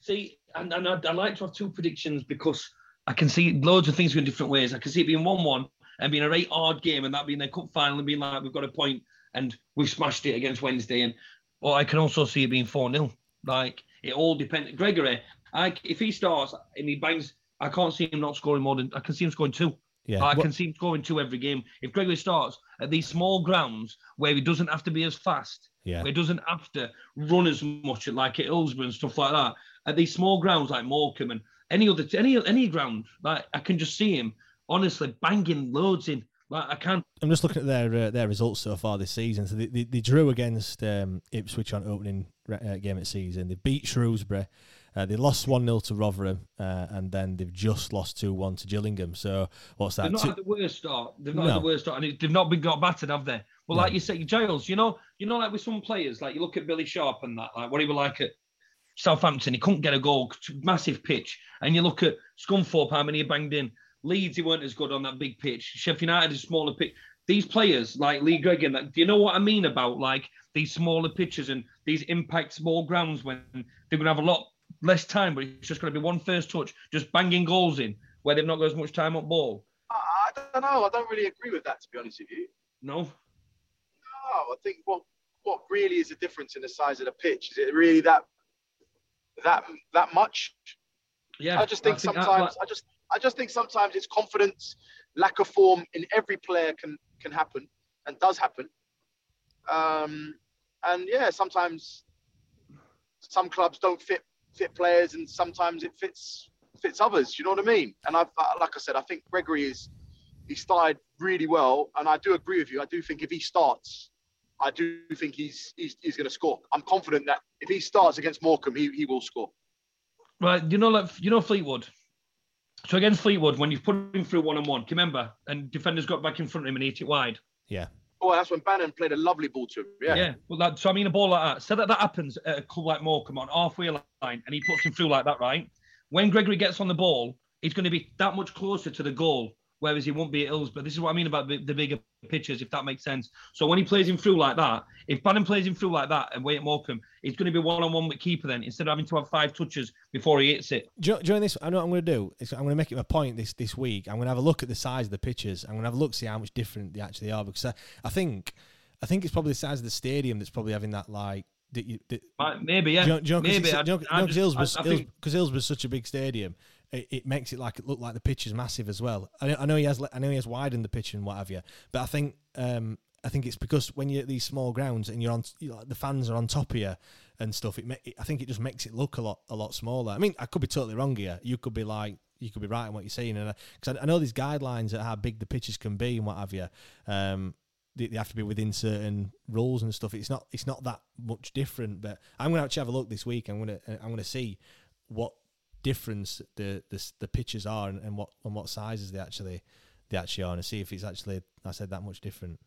See, and, and I'd, I'd like to have two predictions because I can see loads of things going different ways. I can see it being 1 1 and being a very hard game and that being their cup final and being like, we've got a point and we've smashed it against Wednesday. And Or I can also see it being 4 0. Like, it all depends. Gregory, I, if he starts and he bangs, I can't see him not scoring more than, I can see him scoring two. Yeah. I What- can see him scoring two every game. If Gregory starts at these small grounds where he doesn't have to be as fast, Yeah. where he doesn't have to run as much like at Hillsborough and stuff like that, at these small grounds like Morecambe and any other any any ground, like I can just see him honestly banging loads in. Like I can't. I'm just looking at their uh, their results so far this season. So they, they, they drew against um, Ipswich on opening uh, game at season. They beat Shrewsbury. Uh, they lost 1 0 to Rotherham, uh, and then they've just lost 2 1 to Gillingham. So, what's that? They've not Two- had the worst start. They've not No. had the worst start, and they've not been got battered, have they? Well, No. like you say, Giles, you know, you know, like with some players, like you look at Billy Sharp and that, like what he was like at Southampton, he couldn't get a goal, massive pitch, and you look at Scunthorpe, how many he banged in. Leeds, he weren't as good on that big pitch. Sheffield United is smaller pitch. These players like Lee Gregory, that do you know what I mean about like these smaller pitches and these impact small grounds when they're gonna have a lot less time, but it's just gonna be one first touch, just banging goals in where they've not got as much time on ball. I, I don't know. I don't really agree with that, to be honest with you. No. No, I think what what really is the difference in the size of the pitch? Is it really that that that much? Yeah, I just think, I think that- sometimes I just I just think sometimes it's confidence, lack of form in every player can can happen and does happen. Um, and yeah, sometimes some clubs don't fit fit players, and sometimes it fits fits others. You know what I mean? And I've uh, like I said, I think Gregory is he started really well, and I do agree with you. I do think if he starts, I do think he's he's, he's going to score. I'm confident that if he starts against Morecambe, he, he will score. Right, you know, like you know Fleetwood. So against Fleetwood, when you put him through one on one, do you remember? And defenders got back in front of him and hit it wide. Yeah. Oh, that's when Bannan played a lovely ball to him. Yeah. Yeah. Well, that, so I mean, a ball like that. So that that happens at a club like Morecambe on halfway line, and he puts him through like that, right? When Gregory gets on the ball, he's going to be that much closer to the goal, whereas he won't be at Hillsborough. This is what I mean about the, the bigger pitches, if that makes sense. So when he plays him through like that, if Bannan plays him through like that and way at Morecambe, he's going to be one on one with keeper then, instead of having to have five touches before he hits it. Do you- During this, I know what I'm going to do. Is I'm going to make it my point this this week. I'm going to have a look at the size of the pitches. I'm going to have a look see how much different they actually are because I, I think I think it's probably the size of the stadium that's probably having that like. That you, that, Maybe, yeah. You know- you know 'cause Maybe. it's- I- do you know- you know 'cause just- Hillsborough's- I- I Hills- because Hillsborough's such a big stadium, it, it makes it like it look like the pitch is massive as well. I know, I know he has, I know he has widened the pitch and what have you, but I think, um, I think it's because when you're at these small grounds and you're on, you know, the fans are on top of you and stuff. It, it, I think it just makes it look a lot, a lot smaller. I mean, I could be totally wrong here. You could be like, you could be right in what you're saying, and because I, I know these guidelines at how big the pitches can be and what have you. Um, they, they have to be within certain rules and stuff. It's not it's not that much different. But I'm gonna actually have a look this week. I'm gonna I'm gonna see what difference the the, the pitches are and, and what and what sizes they actually they actually are, and see if it's actually I said that much different.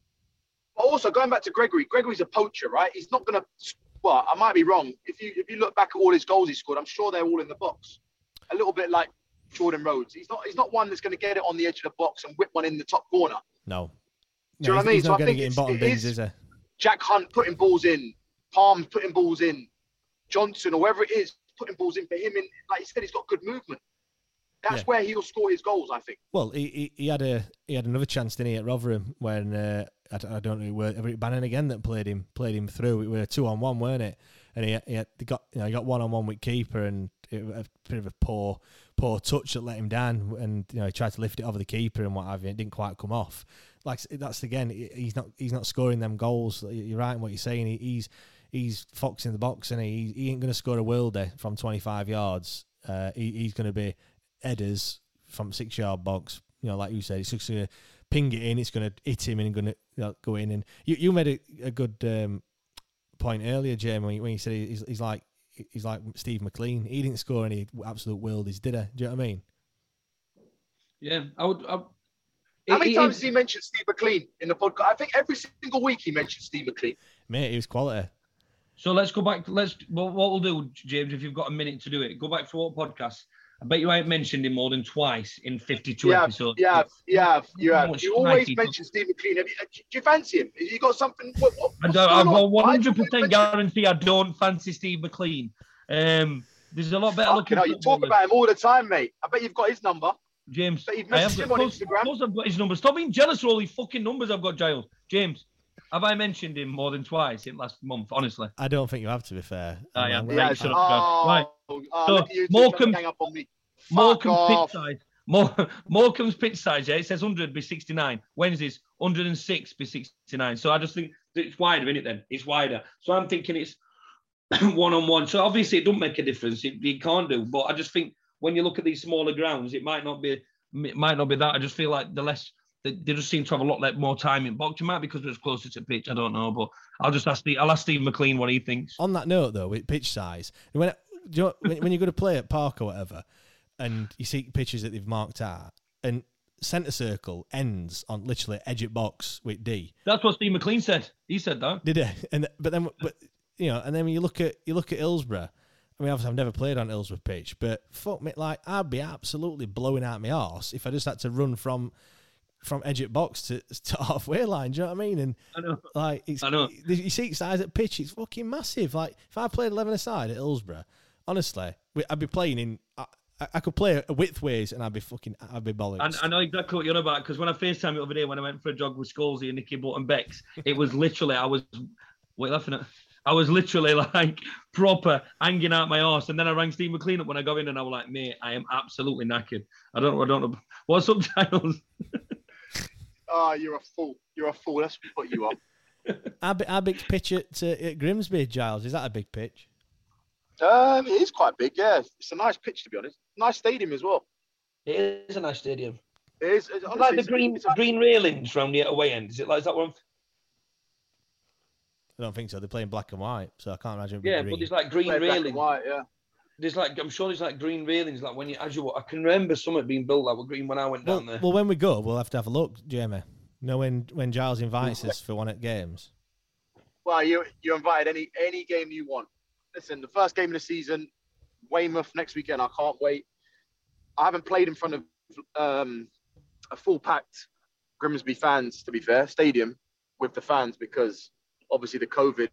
Also going back to Gregory, Gregory's a poacher, right? He's not going to. Well, I might be wrong. If you if you look back at all his goals he scored, I'm sure they're all in the box. A little bit like Jordan Rhodes. He's not. He's not one that's going to get it on the edge of the box and whip one in the top corner. No, Do you know No, what I mean? He's So not I going to think get in it's- it bins, is-? Jack Hunt putting balls in, Palm putting balls in, Johnson or whoever it is putting balls in for him. And like you said, he's got good movement. That's Yeah. where he'll score his goals. I think. Well, he, he he had a he had another chance, didn't he, at Rotherham when uh, I, don't- I don't know were it Bannan again that played him played him through. It were a two on one, weren't it? And he he, had, he got you know he got one on one with keeper and it was a bit of a poor poor touch that let him down. And you know he tried to lift it over the keeper and what have you. It didn't quite come off. Like that's again, he's not he's not scoring them goals. You're right in what you're saying. He, he's he's fox in the box and he he ain't going to score a worlder from 25 yards. Uh, he, he's going to be headers from six yard box. You know, like you said, it's just going to ping it in. It's going to hit him and going to you know, go in. And you, you made a, a good um, point earlier, Jamie, when you, when you said he's, he's like he's like Steve MacLean. He didn't score any absolute worldies, did he? Do you know what I mean? Yeah, I would. I, How many it- times it- has he mentioned Steve MacLean in the podcast? I think every single week he mentioned Steve MacLean. Mate, he was quality. So let's go back. Let's. Well, what we'll do, James, if you've got a minute to do it, go back to what podcast. I bet you I ain't mentioned him more than twice in 52 Yeah, episodes. yeah, yeah, you have. You always mention Steve MacLean. Have you, do you fancy him? Have you got something? What, what, I don't, I going on? will Why do you 100% guarantee I don't fancy Steve MacLean. Um, there's a lot better looking. you talk about him all the time, mate. I bet you've got his number. James. I have got- him on course- Instagram. Of course I've got his number. Stop being jealous of all these fucking numbers I've got, Giles. James, have I mentioned him more than twice in last month, honestly? I don't think you have to be fair. I am. I'm- Right, Yeah, shut oh, up, Right. oh, So, look at Morecambe- trying to gang up on me. Fuck Morecambe's off. pitch size. More, Morecambe's pitch size, yeah, it says 100 be 69. Wednesday's 106 be 69. So I just think it's wider, isn't it then? It's wider. So I'm thinking it's one on one. So obviously it don't make a difference. It, it can't do. But I just think when you look at these smaller grounds, it might not be it might not be that. I just feel like the less they, they just seem to have a lot more time in box. It might be because it's closer to pitch. I don't know, but I'll just ask the I'll ask Steve MacLean what he thinks. On that note, though, with pitch size, when you know, when, when you go to play at park or whatever, and you see pitches that they've marked out, and centre circle ends on literally edge of box with D. That's what Steve MacLean said. He said that. Did it? And but then, but you know, and then when you look at you look at Hillsborough. I mean, obviously, I've never played on Hillsborough pitch, but fuck me, like I'd be absolutely blowing out my arse if I just had to run from from edge of box to, to halfway line. Do you know what I mean? And I know. like, it's, I know. You see size at pitch, it's fucking massive. Like, if I played eleven aside at Hillsborough, honestly, I'd be playing in. I, I- I could play a width ways, and I'd be fucking. I'd be bollocks. And I know exactly what you're on about because when I FaceTime the other day when I went for a jog with Scalzi and Nicky and Bex, it was literally I was what laughing at? I was literally like proper hanging out my arse. And then I rang Steve MacLean up when I got in and I was like, mate, I am absolutely knackered. I don't know, I don't know. What's up, Giles? Oh, you're a fool. You're a fool. That's what you are. How, bi- pitch at, uh, at Grimsby, Giles? Is that a big pitch? Um, it is quite big. Yeah, it's a nice pitch to be honest. Nice stadium as well. It is a nice stadium. It is. It's, Is honestly, like the green it's green railings from the away end. Is it like is that one? I don't think so. They're playing black and white, so I can't imagine. It'd Yeah, green. but there's like green Play black and white, yeah. There's like I'm sure there's like green railings. Like when you as you walk, I can remember something being built like with green when I went well, down there. well, when we go, we'll have to have a look, Jamie. You know when when Giles invites us for one at games. Well, you you're invited any any game you want. Listen, the first game of the season, Weymouth next weekend. I can't wait. I haven't played in front of um, a full packed Grimsby fans, to be fair, stadium with the fans because obviously the COVID.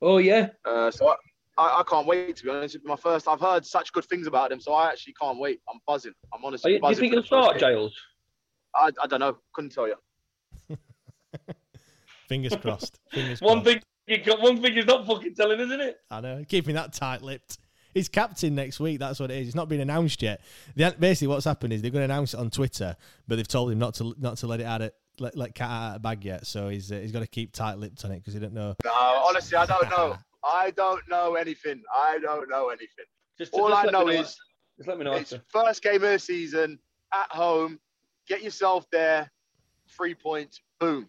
Oh yeah. Uh, so I, I, I can't wait to be honest. It's my first. I've heard such good things about them, so I actually can't wait. I'm buzzing. I'm Are honestly you, do you think he'll start, game. Giles? I, I don't know. Couldn't tell you. Fingers crossed. Fingers One crossed. thing you got. One thing he's not fucking telling, isn't it? I know. Keeping that tight lipped. He's captain next week. That's what it is. It's not been announced yet. The, basically, what's happened is they're going to announce it on Twitter, but they've told him not to not to let it out of let, let cat out of the bag yet. So he's uh, he's got to keep tight lipped on it because he don't know. No, honestly, I don't know. I don't know anything. I don't know anything. Just, All just I let know is Just let me know. it's after. first game of the season at home. Get yourself there. Three points. Boom.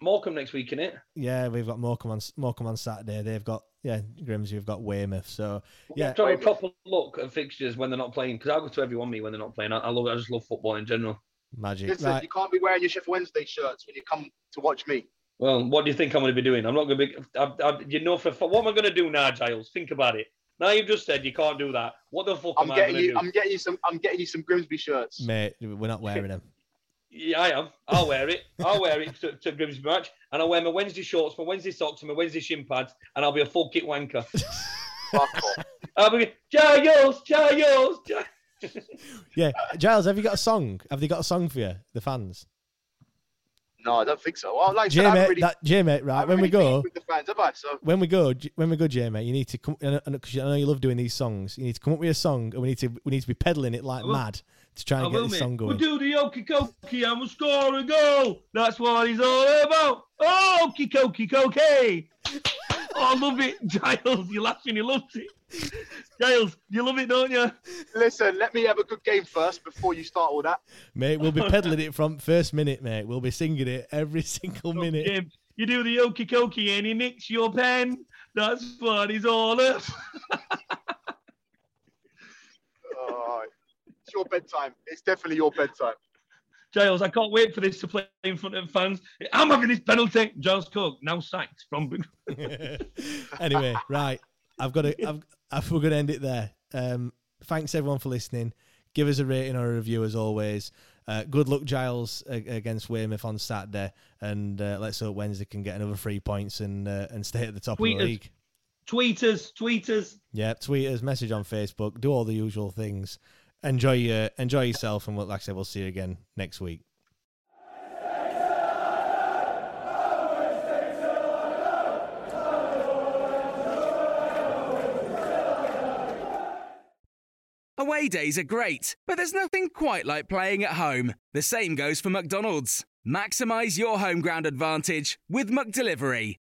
Morecambe next week, innit? Yeah, we've got Morecambe on Morecambe on Saturday. They've got yeah Grimsby. We've got Weymouth. So yeah, Try have a proper look at fixtures when they're not playing because I go to every one me when they're not playing. I, I love. I just love football in general. magic. Listen, Right. you can't be wearing your Sheffield Wednesday shirts when you come to watch me. Well, what do you think I'm going to be doing? I'm not going to be. I, I, you know, for what am I going to do now, Giles? Think about it. Now you've just said you can't do that. What the fuck I'm am I going getting to you. do? I'm getting you some. I'm getting you some Grimsby shirts. Mate, we're not wearing them. Yeah, I am. I'll wear it. I'll wear it to, to Grimsby match, and I'll wear my Wednesday shorts, my Wednesday socks, and my Wednesday shin pads, and I'll be a full kit wanker. I'll be Giles, Giles, Giles. Yeah, Giles, have you got a song? Have they got a song for you, the fans? No, I don't think so. Well, like I said, I Jamie, really, that Jamie, I right? haven't When we go, the fans, have I? So when we go, J- when we go, Jamie, you need to come because I know you love doing these songs. You need to come up with a song, and we need to we need to be peddling it like mad to try I and get will, this mate. song going. We'll do the okie dokie and we'll score a goal. That's what he's all about. Oh, okie dokie dokie. Oh, I love it, Giles. You're laughing. You loved it. Giles, you love it, don't you? listen, let me have a good game first before you start all that. Mate, we'll be peddling it from first minute, mate. We'll be singing it every single minute. James, you do the okey cokey and he nicks your pen. That's what he's all about. Oh, it's your bedtime. It's definitely your bedtime. Giles, I can't wait for this to play in front of fans. I'm having this penalty. Giles Coke now sacked from. anyway, right. I've got to. I've, I've, we're going to end it there. Um, thanks everyone for listening. Give us a rating or a review as always. Uh, good luck, Giles, against Weymouth on Saturday, and uh, let's hope Wednesday can get another three points and uh, and stay at the top Tweet of the us. league. tweeters, tweeters. Yeah, tweeters. message on Facebook, do all the usual things. Enjoy your enjoy yourself, and like I said, we'll see you again next week. Away days are great, but there's nothing quite like playing at home. The same goes for McDonald's. Maximize your home ground advantage with McDelivery.